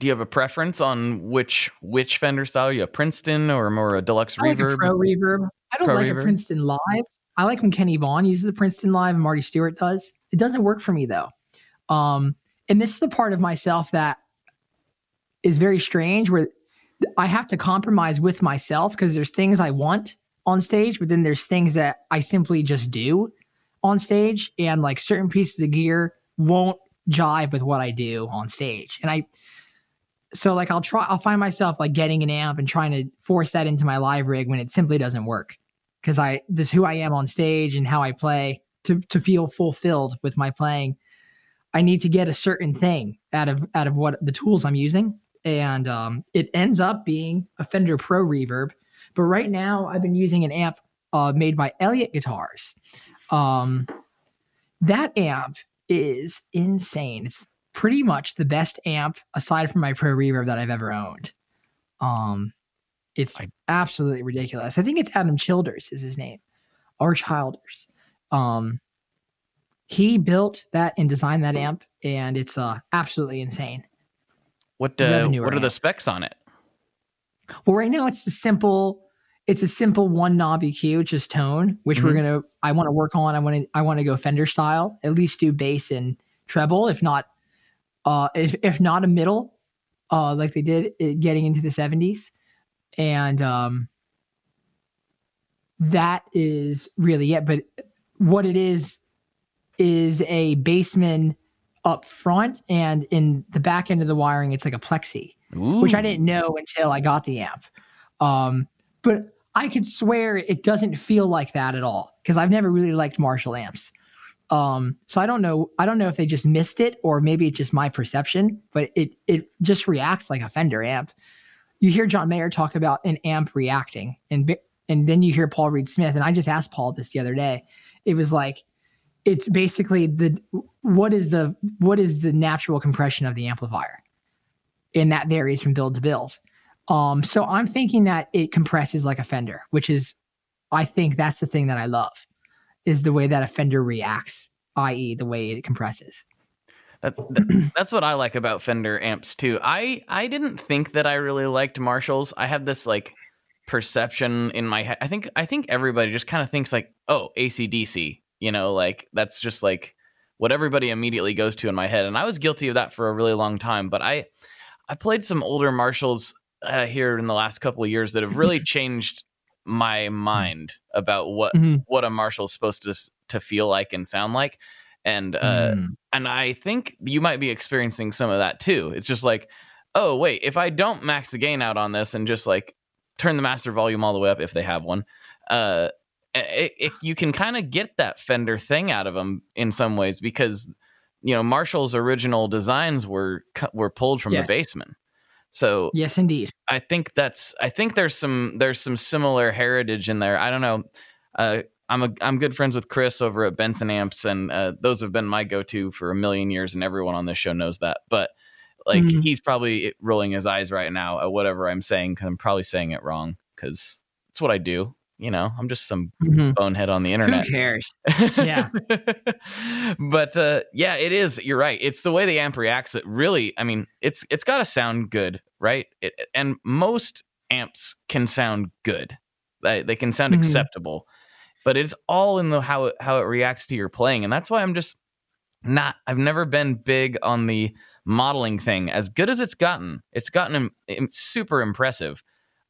D: Do you have a preference on which which Fender style? You have Princeton or more a deluxe
C: I like a
D: reverb?
C: pro reverb. I don't
D: Pro
C: like
D: reverb?
C: a Princeton live. I like when Kenny Vaughn uses the Princeton live and Marty Stuart does. It doesn't work for me though. Um, and this is the part of myself that is very strange where I have to compromise with myself because there's things I want on stage, but then there's things that I simply just do on stage. And like certain pieces of gear won't jive with what I do on stage. And I, so like I'll try, I'll find myself like getting an amp and trying to force that into my live rig when it simply doesn't work. Cause I, this who I am on stage and how I play to, to feel fulfilled with my playing. I need to get a certain thing out of, out of what the tools I'm using. And um, it ends up being a Fender Pro Reverb. But right now I've been using an amp uh, made by Elliott Guitars. Um, that amp is insane. It's pretty much the best amp aside from my Pro Reverb that I've ever owned. Um, it's
D: I-
C: absolutely ridiculous. I think it's Adam Childers is his name, or Childers. Um, he built that and designed that amp, and it's uh, absolutely insane.
D: What uh, what are the specs on it?
C: Well, right now it's a simple, it's a simple one knob EQ, just tone, which we're
D: Mhm.
C: gonna. I want to work on. I want to. I want to go Fender style. At least do bass and treble, if not, uh, if if not a middle, uh, like they did uh, getting into the seventies, and um, that is really it. But what it is is a bassman up front, and in the back end of the wiring, it's like a plexi which I didn't know until I got the amp. Um, but I could swear it doesn't feel like that at all because I've never really liked Marshall amps. Um, so I don't know. I don't know if they just missed it or maybe it's just my perception, but it it just reacts like a Fender amp. You hear John Mayer talk about an amp reacting, and and then you hear Paul Reed Smith, and I just asked Paul this the other day. It was like it's basically the what is the what is the natural compression of the amplifier, and that varies from build to build. Um, so I'm thinking that it compresses like a Fender, which is, I think that's the thing that I love is the way that a Fender reacts, i.e., the way it compresses.
B: That, that, that's what I like about Fender amps too. I I didn't think that I really liked Marshalls. I have this like perception in my head. I think I think everybody just kind of thinks like, oh, ACDC. You know, like that's just like what everybody immediately goes to in my head. And I was guilty of that for a really long time. But I I played some older Marshalls uh, here in the last couple of years that have really changed my mind about what mm-hmm. what a Marshall's supposed to to feel like and sound like. And uh mm. and I think you might be experiencing some of that too. It's just like, oh wait, if I don't max the gain out on this and just like turn the master volume all the way up if they have one, uh it, it, you can kind of get that Fender thing out of them in some ways because you know Marshall's original designs were were pulled from yes. the Bassman. So
C: yes, indeed.
B: I think that's I think there's some there's some similar heritage in there. I don't know. Uh, I'm a I'm good friends with Chris over at Benson Amps, and uh, those have been my go-to for a million years, and everyone on this show knows that. But like mm-hmm. he's probably rolling his eyes right now at whatever I'm saying because I'm probably saying it wrong because it's what I do you know, I'm just some mm-hmm. bonehead on the internet.
C: Who cares? Yeah.
B: but uh, yeah, it is. You're right. It's the way the amp reacts. It really, I mean, it's it's got to sound good, right? It, and most amps can sound good. They, they can sound mm-hmm. acceptable, but it's all in the how it, how it reacts to your playing, and that's why I'm just not. I've never been big on the modeling thing. As good as it's gotten, it's gotten super impressive.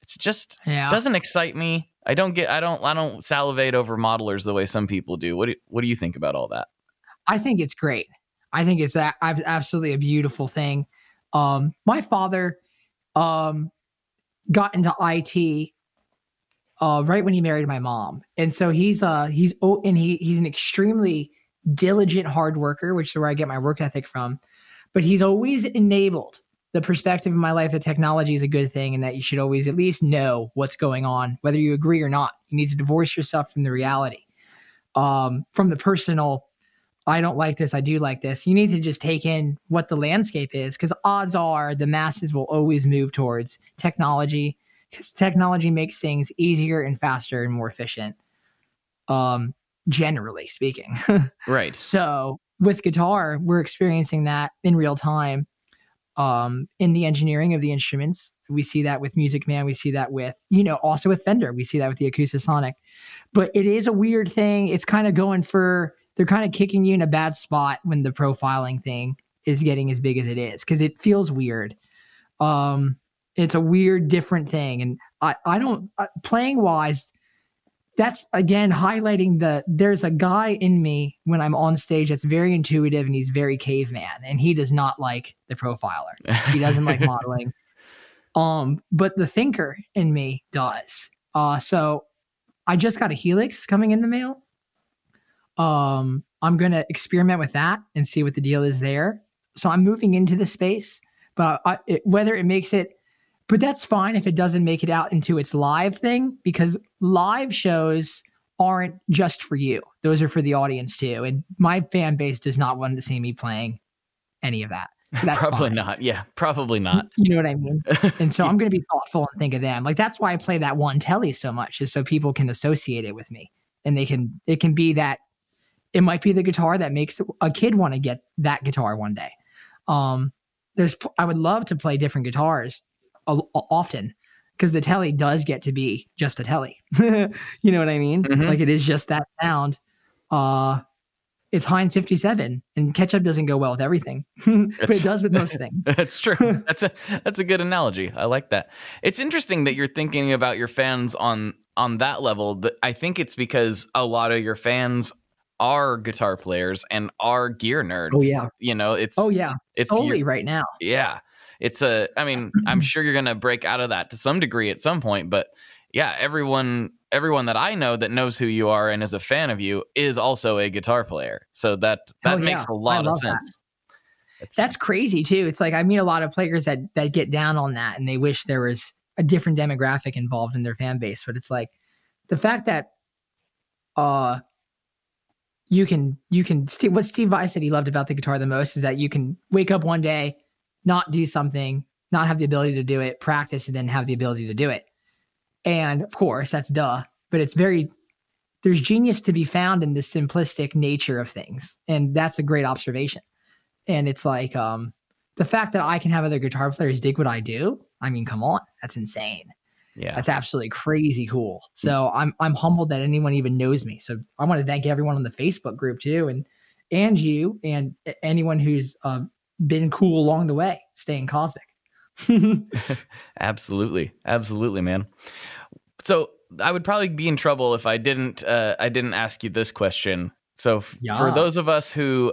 B: It's just yeah. doesn't excite me I don't get I don't I don't salivate over modelers the way some people do. What do, what do you think about all that?
C: I think it's great. I think it's a, absolutely a beautiful thing. Um, my father um, got into IT uh, right when he married my mom, and so he's uh he's oh, and he he's an extremely diligent hard worker, which is where I get my work ethic from. But he's always enabled the perspective of my life that technology is a good thing and that you should always at least know what's going on, whether you agree or not. You need to divorce yourself from the reality, um, from the personal. I don't like this. I do like this. You need to just take in what the landscape is because odds are the masses will always move towards technology because technology makes things easier and faster and more efficient. Um, generally speaking.
B: right.
C: So with guitar, we're experiencing that in real time um, in the engineering of the instruments. We see that with Music Man. We see that with, you know, also with Fender. We see that with the Acoustasonic. But it is a weird thing. It's kind of going for, they're kind of kicking you in a bad spot when the profiling thing is getting as big as it is because it feels weird. Um, it's a weird, different thing. And I, I don't, uh, playing wise, that's again highlighting the there's a guy in me when I'm on stage that's very intuitive and he's very caveman and he does not like the profiler. He doesn't like modeling. Um, but the thinker in me does. Uh, so I just got a Helix coming in the mail. Um, I'm gonna experiment with that and see what the deal is there. So I'm moving into the space, but I, it, whether it makes it but that's fine if it doesn't make it out into its live thing because live shows aren't just for you. Those are for the audience too. And my fan base does not want to see me playing any of that. So that's
B: probably
C: fine.
B: not. Yeah, probably not.
C: You know what I mean? And so I'm going to be thoughtful and think of them. Like that's why I play that one telly so much is so people can associate it with me and they can it can be that it might be the guitar that makes a kid want to get that guitar one day. Um there's I would love to play different guitars often because the telly does get to be just a telly. you know what I mean? Mm-hmm. Like it is just that sound. Uh it's Heinz 57 and ketchup doesn't go well with everything, but it does with most things.
B: That's true. That's a that's a good analogy. I like that. It's interesting that you're thinking about your fans on on that level. I think it's because a lot of your fans are guitar players and are gear nerds.
C: Oh yeah.
B: You know, it's
C: Oh yeah.
B: It's
C: solely right now.
B: Yeah it's a i mean i'm sure you're gonna break out of that to some degree at some point but yeah, everyone everyone that I know that knows who you are and is a fan of you is also a guitar player. So that that makes a lot of
C: that.
B: sense. It's-
C: That's crazy too. It's like I meet a lot of players that that get down on that and they wish there was a different demographic involved in their fan base. But it's like the fact that uh you can you can what Steve Vai said he loved about the guitar the most is that you can wake up one day, not do something, not have the ability to do it, practice, and then have the ability to do it. And of course, that's duh. But it's very there's genius to be found in the simplistic nature of things, and that's a great observation and it's like um the fact that I can have other guitar players dig what I do. I mean, come on, that's insane.
B: yeah.
C: That's absolutely crazy cool. So I'm I'm humbled that anyone even knows me. So I want to thank everyone on the Facebook group too, and and you and anyone who's uh, been cool along the way, staying cosmic.
B: Absolutely, absolutely, man. So I would probably be in trouble if I didn't uh, I didn't ask you this question. So f- for those of us who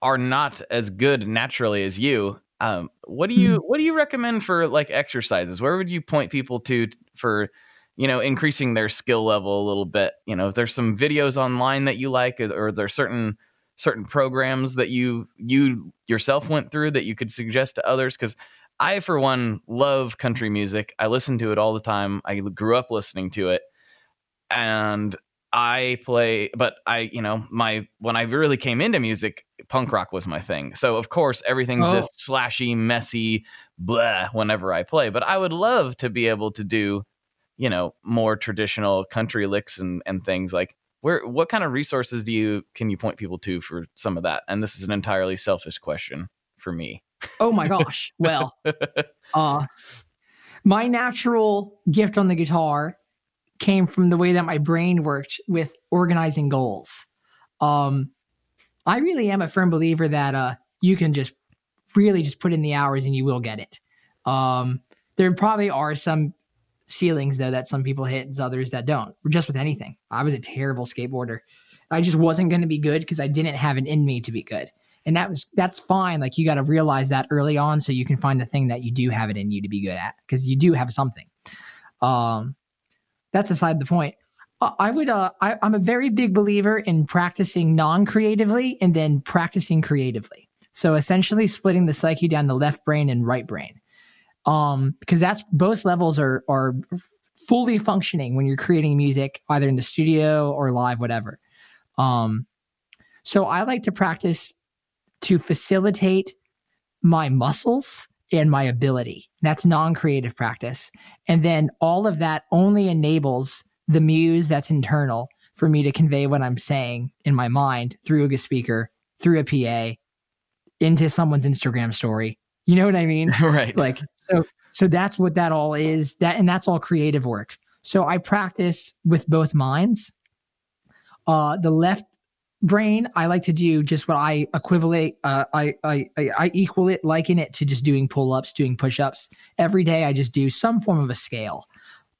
B: are not as good naturally as you, um, what do you what do you recommend for like exercises? Where would you point people to for you know increasing their skill level a little bit? You know, if there's some videos online that you like, or, or is there certain certain programs that you you yourself went through that you could suggest to others? Because I, for one, love country music. I listen to it all the time. I grew up listening to it. And I play, but I, you know, my, when I really came into music, punk rock was my thing. So, of course, everything's
C: Oh.
B: just slashy, messy, blah, whenever I play. But I would love to be able to do, you know, more traditional country licks and, and things like, where, what kind of resources do you, can you point people to for some of that? And this is an entirely selfish question for me.
C: Oh my gosh. Well, uh, my natural gift on the guitar came from the way that my brain worked with organizing goals. Um, I really am a firm believer that uh, you can just really just put in the hours and you will get it. Um, there probably are some ceilings though that some people hit and others that don't. Just with anything, I was a terrible skateboarder. I just wasn't going to be good because I didn't have it in me to be good. And that was that's fine. Like you got to realize that early on so you can find the thing that you do have it in you to be good at because you do have something. Um that's aside the point. I would uh I, i'm a very big believer in practicing non-creatively and then practicing creatively. So essentially splitting the psyche down the left brain and right brain um because that's both levels are are fully functioning when you're creating music either in the studio or live whatever um so i like to practice to facilitate my muscles and my ability. That's non creative practice. And then all of that only enables the muse that's internal for me to convey what I'm saying in my mind through a speaker, through a PA, into someone's Instagram story. You know what I mean?
B: right.
C: like so so that's what that all is that and that's all creative work. So i practice with both minds. Uh the left brain i like to do just what i equivalent uh, I, I i i equal it liken it to just doing pull-ups doing push-ups. Every day i just do some form of a scale.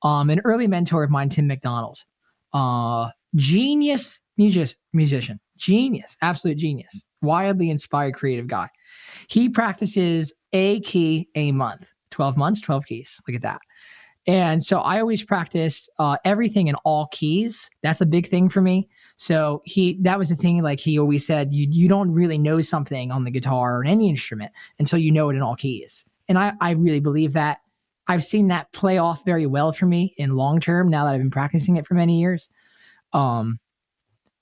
C: Um an early mentor of mine tim mcdonald. Uh genius music, musician. Genius. Absolute genius. Wildly inspired creative guy. He practices a key a month. 12 months 12 keys. Look at that. And so i always practice uh, everything in all keys. That's a big thing for me. So he that was the thing like he always said you you don't really know something on the guitar or any instrument until you know it in all keys. And i i really believe that. I've seen that play off very well for me in long term now that i've been practicing it for many years. Um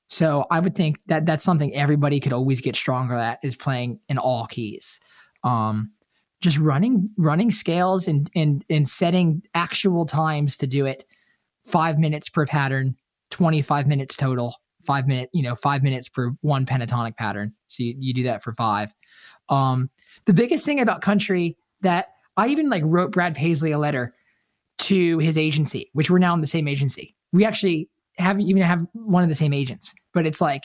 C: so i would think that that's something everybody could always get stronger at is playing in all keys. Um just running running scales and and and setting actual times to do it. Five minutes per pattern 25 minutes total. Five minute you know five minutes per one pentatonic pattern. So you, you do that for five. Um the biggest thing about country that i even like wrote brad paisley a letter to his agency which we're now in the same agency. We actually haven't even have one of the same agents but it's like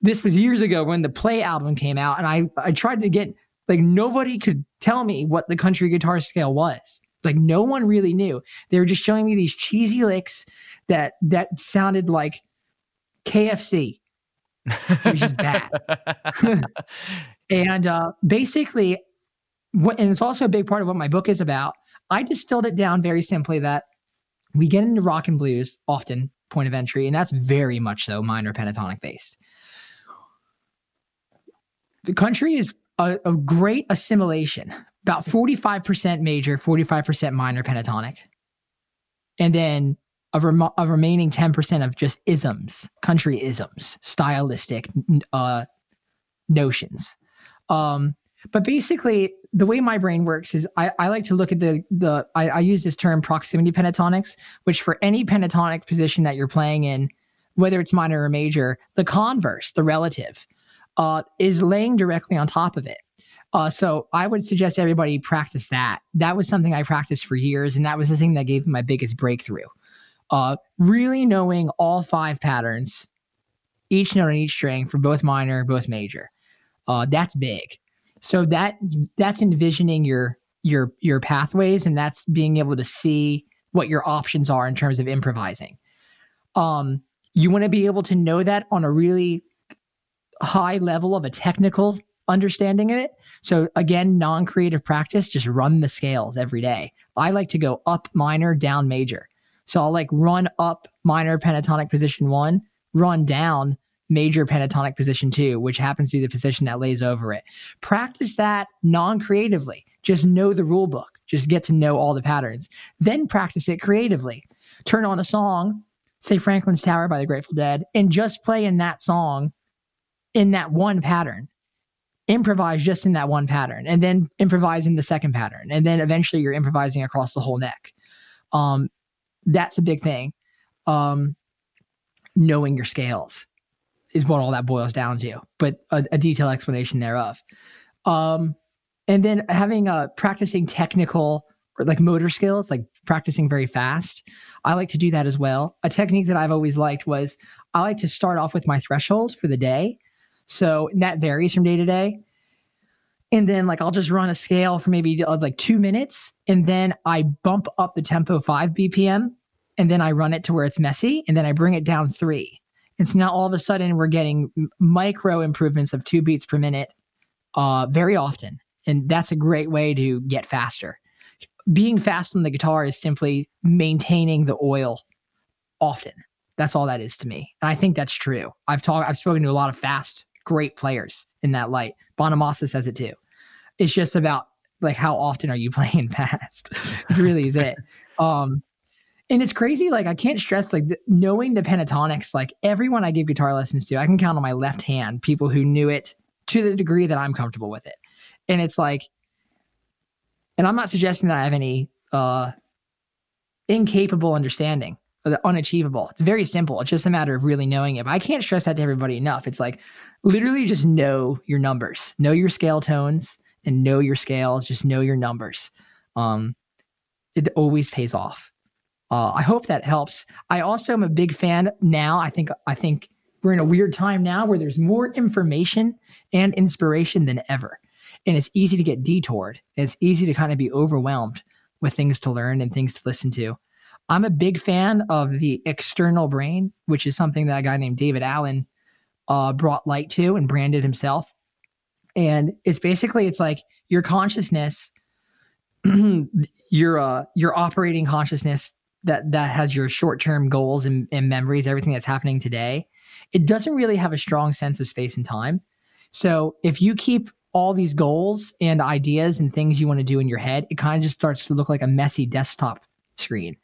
C: this was years ago when the play album came out and i i tried to get like nobody could tell me what the country guitar scale was. Like no one really knew. They were just showing me these cheesy licks that that sounded like kfc which is bad. And uh basically what and it's also a big part of what my book is about i distilled it down very simply that we get into rock and blues often point of entry, and that's very much so minor pentatonic based. The country is a, a great assimilation, about 45% major, 45% minor pentatonic. And then a, rem- a remaining 10% of just isms, country isms, stylistic uh, notions. Um, but basically, the way my brain works is I, I like to look at the the I, I, use this term proximity pentatonics, which for any pentatonic position that you're playing in, whether it's minor or major, the converse, the relative, uh, is laying directly on top of it. Uh, so I would suggest everybody practice that. That was something I practiced for years, and that was the thing that gave me my biggest breakthrough. Uh, really knowing all five patterns, each note on each string for both minor, both major. Uh, that's big. So that that's envisioning your your your pathways, and that's being able to see what your options are in terms of improvising. Um, you want to be able to know that on a really high level of a technical understanding of it. So again, non-creative practice, just run the scales every day. I like to go up minor, down major. So I'll like run up minor pentatonic position one, run down major pentatonic position two, which happens to be the position that lays over it. Practice that non-creatively. Just know the rule book. Just get to know all the patterns. Then practice it creatively. Turn on a song, say Franklin's Tower by the Grateful Dead, and just play in that song in that one pattern. Improvise just in that one pattern and then improvise in the second pattern and then eventually you're improvising across the whole neck. Um, that's a big thing. Um, knowing your scales is what all that boils down to but a, a detailed explanation thereof. Um, and then having a uh, practicing technical or like motor skills like practicing very fast i like to do that as well. A technique that i've always liked was i like to start off with my threshold for the day so that varies from day to day. And then like I'll just run a scale for maybe uh, like two minutes, and then I bump up the tempo five BPM, and then I run it to where it's messy, and then I bring it down three. And so now all of a sudden we're getting micro improvements of two beats per minute, uh, very often, and that's a great way to get faster. Being fast on the guitar is simply maintaining the oil often. That's all that is to me, and I think that's true. I've talked, I've spoken to a lot of fast great players in that light. Bonamassa says it too. It's just about like how often are you playing fast? it really is it. Um, and it's crazy. Like I can't stress like the, knowing the pentatonics. Like everyone I give guitar lessons to, I can count on my left hand people who knew it to the degree that I'm comfortable with it. And it's like, and I'm not suggesting that I have any uh incapable understanding unachievable. It's very simple. It's just a matter of really knowing it. But I can't stress that to everybody enough. It's like literally just know your numbers, know your scale tones, and know your scales. Just know your numbers. Um, it always pays off. Uh, I hope that helps. I also am a big fan now. I think I think we're in a weird time now where there's more information and inspiration than ever, and it's easy to get detoured. It's easy to kind of be overwhelmed with things to learn and things to listen to. I'm a big fan of the external brain, which is something that a guy named David Allen uh, brought light to and branded himself. And it's basically it's like your consciousness, your uh, your operating consciousness that that has your short term goals and, and memories, everything that's happening today. It doesn't really have a strong sense of space and time. So if you keep all these goals and ideas and things you want to do in your head, it kind of just starts to look like a messy desktop screen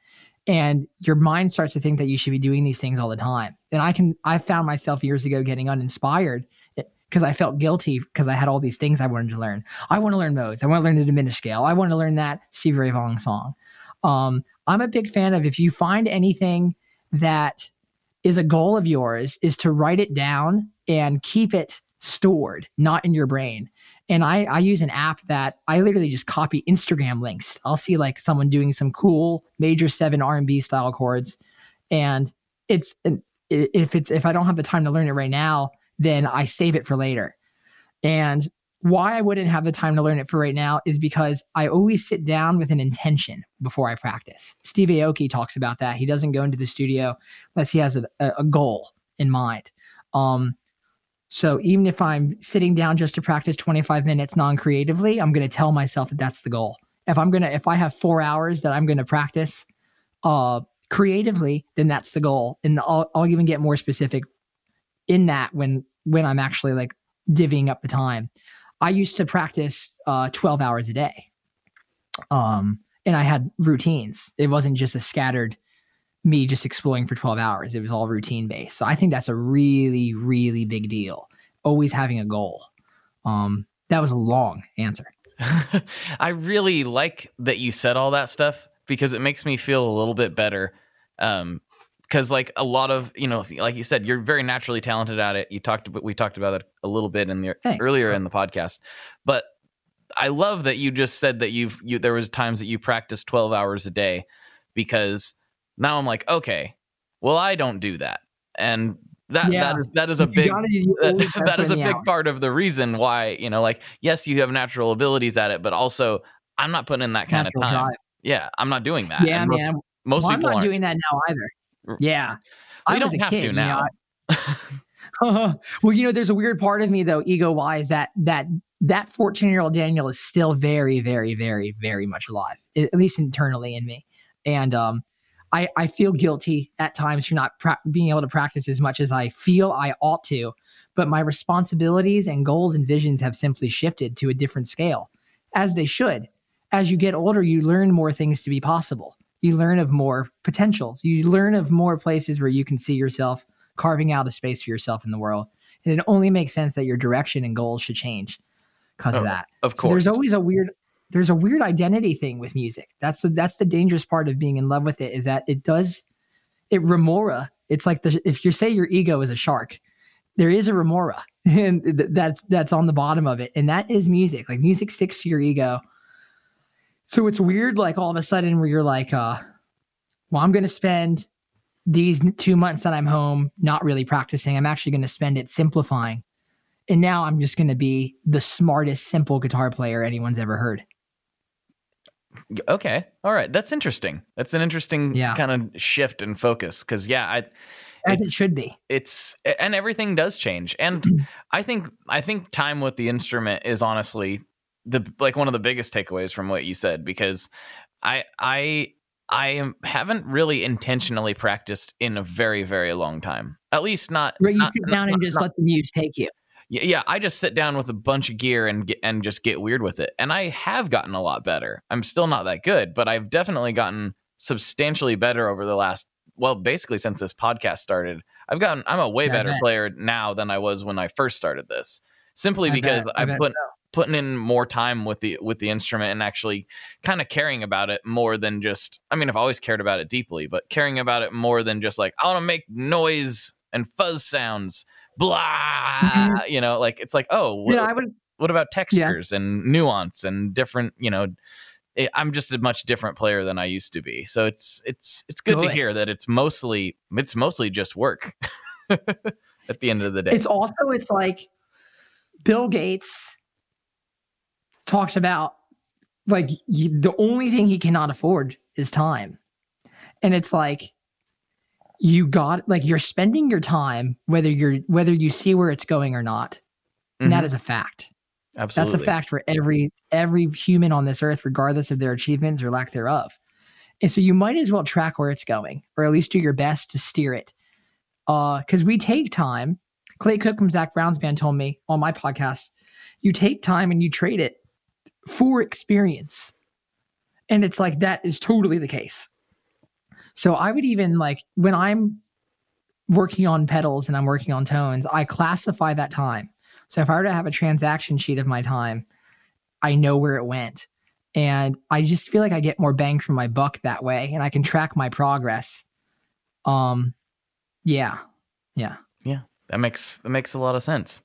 C: and your mind starts to think that you should be doing these things all the time. And i can i found myself years ago getting uninspired because i felt guilty because i had all these things i wanted to learn. I want to learn modes. I want to learn the diminished scale. I want to learn that stevie ray vaughan song. Um, i'm a big fan of if you find anything that is a goal of yours is to write it down and keep it stored, not in your brain. And I, I use an app that I literally just copy Instagram links. I'll see like someone doing some cool major seven R&B style chords, and it's if it's if I don't have the time to learn it right now, then I save it for later. And why I wouldn't have the time to learn it for right now is because I always sit down with an intention before I practice. Steve Aoki talks about that. He doesn't go into the studio unless he has a, a goal in mind. Um, so even if I'm sitting down just to practice 25 minutes non-creatively, I'm going to tell myself that that's the goal. If I'm going to if I have 4 hours that I'm going to practice uh creatively, then that's the goal. And I'll, I'll even get more specific in that when when I'm actually like divvying up the time. I used to practice uh, 12 hours a day. Um, and I had routines. It wasn't just a scattered me just exploring for 12 hours. It was all routine based. So I think that's a really, really big deal. Always having a goal. Um, that was a long answer.
B: I really like that you said all that stuff because it makes me feel a little bit better. Um, because like a lot of you know, like you said, you're very naturally talented at it. You talked, we talked about it a little bit in the
C: Thanks.
B: earlier in the podcast, but I love that you just said that you've you there was times that you practiced 12 hours a day because now I'm like, okay, well I don't do that. And that
C: Yeah.
B: that is that is a big
C: gotta-
B: that, that is a big
C: hours.
B: part of the reason why, you know, like yes, you have natural abilities at it, but also I'm not putting in that kind
C: Natural
B: of time.
C: drive.
B: Yeah, I'm not doing that.
C: Yeah,
B: And most,
C: man.
B: most
C: Well, I'm not
B: aren't.
C: doing that now either. Yeah.
B: We
C: I was
B: don't
C: a
B: have
C: kid,
B: to
C: you know,
B: now.
C: well, you know, there's a weird part of me though, ego wise, that that that 14 year old Daniel is still very, very, very, very much alive, at least internally in me. And um, I I feel guilty at times for not pra- being able to practice as much as I feel I ought to, but my responsibilities and goals and visions have simply shifted to a different scale, as they should. As you get older, you learn more things to be possible. You learn of more potentials. You learn of more places where you can see yourself carving out a space for yourself in the world. And it only makes sense that your direction and goals should change because
B: Oh,
C: of that.
B: Of
C: So
B: course.
C: there's always a weird there's a weird identity thing with music. That's the, that's the dangerous part of being in love with it is that it does it remora. It's like the if you say your ego is a shark, there is a remora, and th- that's that's on the bottom of it, and that is music. Like music sticks to your ego. So it's weird, like all of a sudden, where you're like, uh, well, I'm going to spend these two months that I'm home not really practicing. I'm actually going to spend it simplifying. And now I'm just going to be the smartest, simple guitar player anyone's ever heard.
B: Okay. All right. That's interesting. That's an interesting
C: Yeah.
B: kind of shift and focus cuz yeah, I
C: As it should be.
B: it's and everything does change and i think i think time with the instrument is honestly the like one of the biggest takeaways from what you said because i i i am, haven't really intentionally practiced in a very very long time at least not
C: Where you
B: not-
C: sit down and just
B: not-
C: let the muse take you.
B: Yeah, yeah, I just sit down with a bunch of gear and get, and just get weird with it. And I have gotten a lot better. I'm still not that good, but I've definitely gotten substantially better over the last well, basically since this podcast started. I've gotten I'm a way
C: Yeah,
B: better player now than I was when I first started this. Simply
C: I
B: because
C: bet- I
B: I've put
C: so.
B: putting in more time with the with the instrument and actually kind of caring about it more than just I mean I've always cared about it deeply, but caring about it more than just like I want to make noise and fuzz sounds blah mm-hmm. you know like it's like oh what,
C: Yeah, I would.
B: what about textures and nuance and different you know it, i'm just a much different player than i used to be. So it's it's it's good, to hear that it's mostly it's mostly just work at the end of the day.
C: It's also it's like Bill Gates talks about like the only thing he cannot afford is time, and it's like you got like you're spending your time whether you're whether you see where it's going or not, and that
B: Mhm.
C: is a fact.
B: absolutely
C: That's a fact for every every human on this earth, regardless of their achievements or lack thereof. And so you might as well track where it's going, or at least do your best to steer it. Uh, because we take time. Clay Cook from Zac Brown's band told me on my podcast, you take time and you trade it for experience. And it's like that is totally the case. So I would even like when I'm working on pedals and I'm working on tones, I classify that time. So if I were to have a transaction sheet of my time, I know where it went. And I just feel like I get more bang for my buck that way and I can track my progress. Um yeah. Yeah. Yeah.
B: That makes that makes a lot of sense.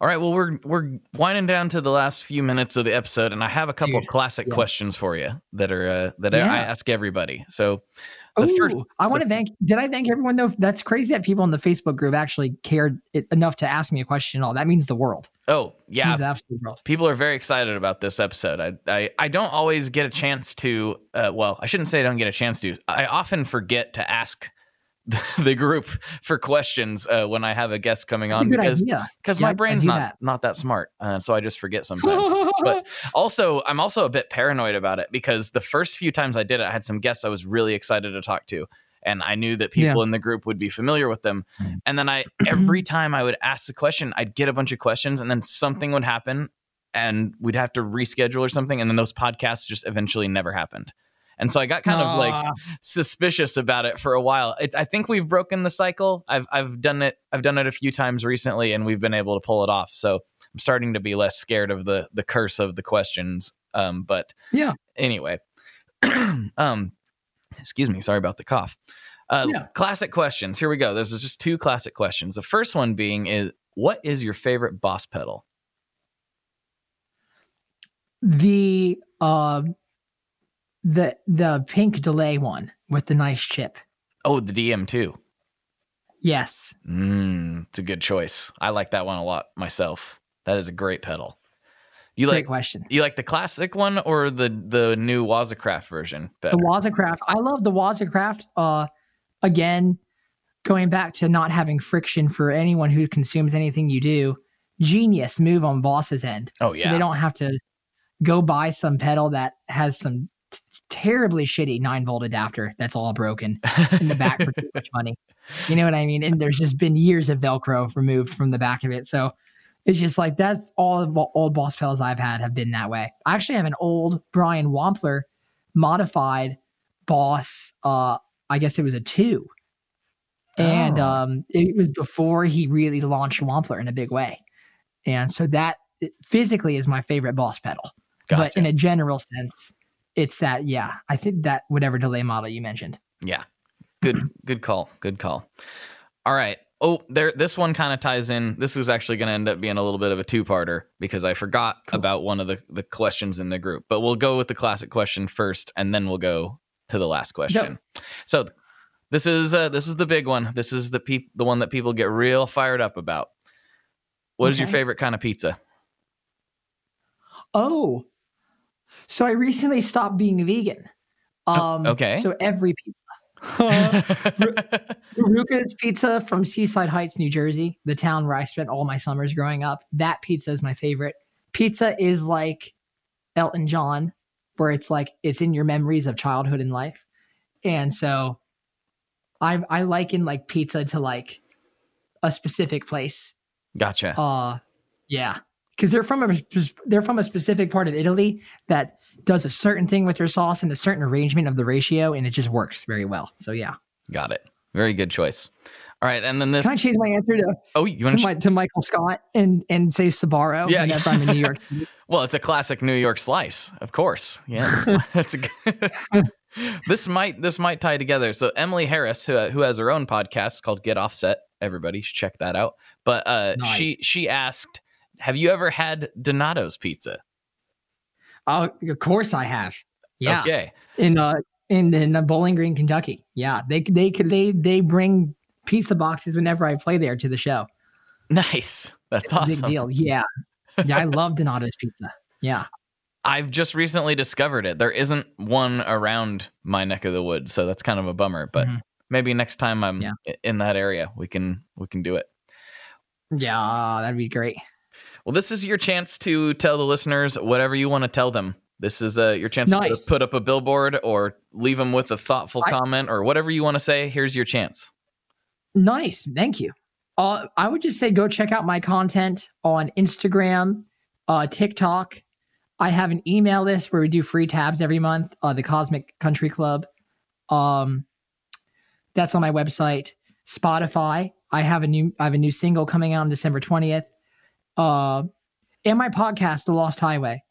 B: All right, well we're we're winding down to the last few minutes of the episode, and I have a couple
C: Dude,
B: of classic
C: yeah.
B: questions for you that are uh, that I
C: Yeah.
B: ask everybody. So
C: Ooh,
B: first,
C: I want to thank did I thank everyone though? That's crazy that people in the Facebook group actually cared it, enough to ask me a question and all. That means the world.
B: oh yeah,
C: means the absolute world.
B: people are very excited about this episode. I I, I don't always get a chance to. Uh, well, I shouldn't say I don't get a chance to. I often forget to ask the group for questions uh, when I have a guest coming on because because
C: Yeah,
B: my brain's not
C: that.
B: not that smart, uh, so I just forget sometimes. but also, I'm also a bit paranoid about it because the first few times I did it, I had some guests I was really excited to talk to, and I knew that people in the group would be familiar with them. And then I every time I would ask a question, I'd get a bunch of questions, and then something would happen, and we'd have to reschedule or something, and then those podcasts just eventually never happened. And so I got kind of like suspicious about it for a while. It, I think we've broken the cycle. I've I've done it. I've done it a few times recently, and we've been able to pull it off. So I'm starting to be less scared of the the curse of the questions. Um, but
C: Yeah.
B: Anyway, um, excuse me. Sorry about the cough. Uh,
C: Yeah.
B: Classic questions. Here we go. This is just two classic questions. The first one being is, what is your favorite boss pedal?
C: the uh, the the pink delay one with the nice chip.
B: Oh, the DM2.
C: Yes.
B: Mm, it's a good choice. I like that one a lot myself. That is a great pedal. You
C: Great
B: like
C: question.
B: you like the classic one or the the new Waza Craft version better?
C: The Waza Craft. I love the Waza Craft. Uh, again, going back to not having friction for anyone who consumes anything you do. Genius move on boss's end.
B: oh
C: So
B: yeah.
C: they don't have to go buy some pedal that has some terribly shitty nine volt adapter that's all broken in the back for too much money. You know what I mean? And there's just been years of Velcro removed from the back of it. So it's just like that's all of the old boss pedals I've had have been that way. I actually have an old Brian Wampler modified boss. Uh, I guess it was a two. And
B: Oh.
C: um, it was before he really launched Wampler in a big way. And so that physically is my favorite boss pedal. But in a general sense, it's that, yeah, I think that whatever delay model you mentioned.
B: Yeah. Good good call. Good call. All right. Oh, there this one kind of ties in. This is actually going to end up being a little bit of a two-parter because I forgot
C: Cool.
B: about one of the the questions in the group. But we'll go with the classic question first and then we'll go to the last question. So this is uh, this is the big one. This is the peop- the one that people get real fired up about. What is your favorite kind of pizza?
C: Oh, so I recently stopped being vegan. Um,
B: okay.
C: So every pizza. Ruka's Pizza from Seaside Heights, New Jersey, the town where I spent all my summers growing up. That pizza is my favorite. Pizza is like Elton John, where it's like it's in your memories of childhood and life. And so I I liken like pizza to like a specific place.
B: gotcha.
C: Uh yeah. Because they're from a they're from a specific part of Italy that does a certain thing with their sauce and a certain arrangement of the ratio, and it just works very well. So yeah.
B: Got it. Very good choice. All right, and then this.
C: Can I change my answer to
B: Oh, you want to?
C: my, to Michael Scott and and say Sbarro
B: Yeah,
C: whenever I'm in New York.
B: Well, it's a classic New York slice, of course. Yeah, that's a. Good, this might this might tie together. So Emily Harris, who who has her own podcast called Get Offset, everybody should check that out. But uh, she she asked, "Have you ever had Donato's pizza?"
C: Oh, of course I have. Yeah,
B: Okay.
C: in uh in in uh, Bowling Green, Kentucky. Yeah, they they could they they bring pizza boxes whenever I play there to the show.
B: Nice. That's
C: It's a
B: awesome.
C: Big deal. Yeah, yeah, I love Donato's pizza. Yeah.
B: I've just recently discovered it. There isn't one around my neck of the woods, so that's kind of a bummer. But
C: Mhm.
B: maybe next time I'm
C: Yeah.
B: in that area, we can we can do it.
C: Yeah, that'd be great.
B: Well, this is your chance to tell the listeners whatever you want to tell them. This is uh, your chance to
C: Nice.
B: put, put up a billboard or leave them with a thoughtful
C: I-
B: comment or whatever you want to say. Here's your chance.
C: Nice. Thank you. Uh, I would just say go check out my content on Instagram, uh, TikTok. I have an email list where we do free tabs every month. Uh, the Cosmic Country Club. Um, that's on my website. Spotify. I have a new I have a new single coming out on December twentieth. Uh, and my podcast, The Lost Highway.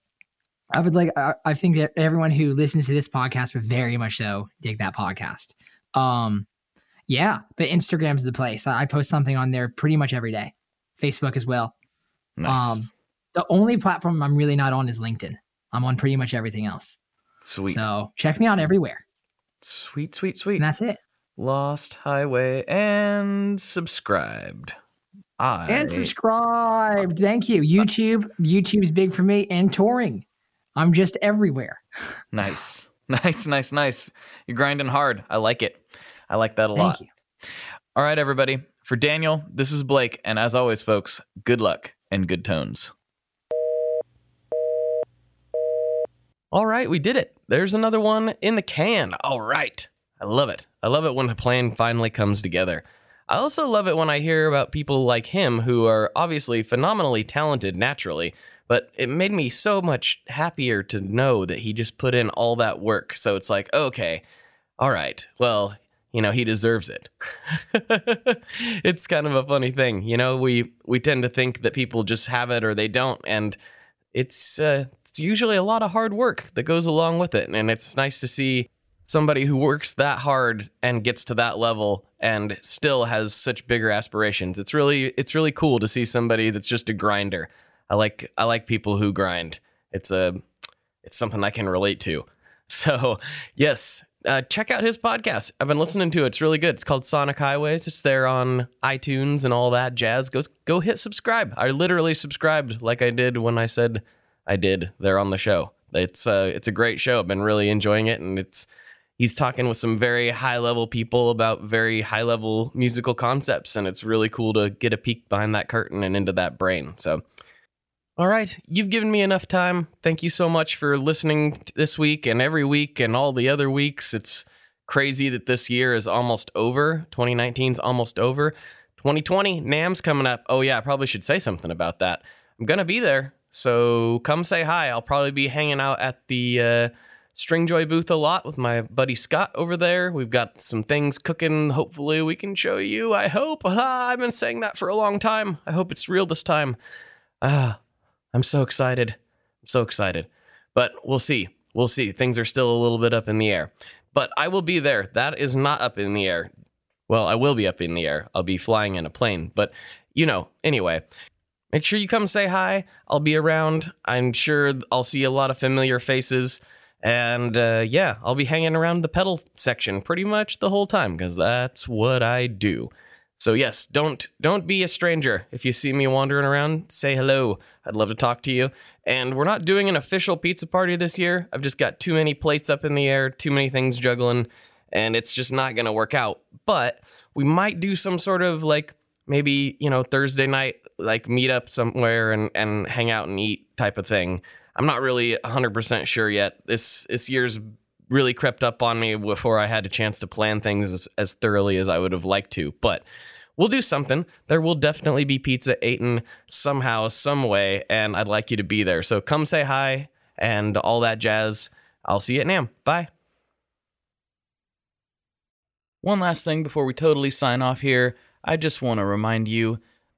C: I would like. I, I think that everyone who listens to this podcast would very much so dig that podcast. Um, yeah, but Instagram's the place. I I post something on there pretty much every day. Facebook as well.
B: Nice.
C: Um, the only platform I'm really not on is LinkedIn. I'm on pretty much everything else.
B: sweet.
C: So check me out everywhere.
B: Sweet, sweet, sweet.
C: And that's it.
B: Lost Highway and subscribed. I
C: And subscribe. Thank you. YouTube. YouTube's big for me and touring. I'm just everywhere.
B: Nice. Nice, nice, nice. You're grinding hard. I like it. I like that a
C: Thank
B: lot.
C: you.
D: All right, everybody. For Daniel, this is Blake. And as always, folks, good luck and good tones.
B: All right, we did it. There's another one in the can. All right. I love it. I love it when a plan finally comes together. I also love it when I hear about people like him who are obviously phenomenally talented naturally, but it made me so much happier to know that he just put in all that work. So it's like, okay, all right, well, you know, he deserves it. it's kind of a funny thing. You know, we we tend to think that people just have it or they don't and it's uh, it's usually a lot of hard work that goes along with it and it's nice to see somebody who works that hard and gets to that level and still has such bigger aspirations. It's really it's really cool to see somebody that's just a grinder. I like I like people who grind. It's a it's something I can relate to. So, yes, uh, check out his podcast. I've been listening to it. It's really good. It's called Sonic Highways. It's there on iTunes and all that jazz. Go go hit subscribe. I literally subscribed like I did when I said I did there on the show. It's uh it's a great show. I've been really enjoying it and it's he's talking with some very high level people about very high level musical concepts and it's really cool to get a peek behind that curtain and into that brain. So all right, you've given me enough time. Thank you so much for listening this week and every week and all the other weeks. It's crazy that this year is almost over. 2019's almost over. 2020, NAMM's coming up. Oh, yeah, I probably should say something about that. I'm to be there. So come say hi. I'll probably be hanging out at the uh, Stringjoy booth a lot with my buddy Scott over there. We've got some things cooking. Hopefully, we can show you. I hope. Ah, I've been saying that for a long time. I hope it's real this time. Ah, I'm so excited. I'm so excited. But we'll see. We'll see. Things are still a little bit up in the air. But I will be there. That is not up in the air. Well, I will be up in the air. I'll be flying in a plane. But, you know, anyway, make sure you come say hi. I'll be around. I'm sure I'll see a lot of familiar faces. And uh, yeah, I'll be hanging around the pedal section pretty much the whole time because that's what I do. So yes, don't don't be a stranger. If you see me wandering around, say hello. I'd love to talk to you. And we're not doing an official pizza party this year. I've just got too many plates up in the air, too many things juggling, and it's just not going to work out. But we might do some sort of like maybe, you know, Thursday night like meet up somewhere and and hang out and eat type of thing. I'm not really 100% sure yet. This this year's really crept up on me before I had a chance to plan things as, as thoroughly as I would have liked to. But we'll do something. There will definitely be pizza eaten somehow, some way, and I'd like you to be there. So come say hi and all that jazz. I'll see you at NAMM. Bye.
D: One last thing before we totally sign off here, I just want to remind you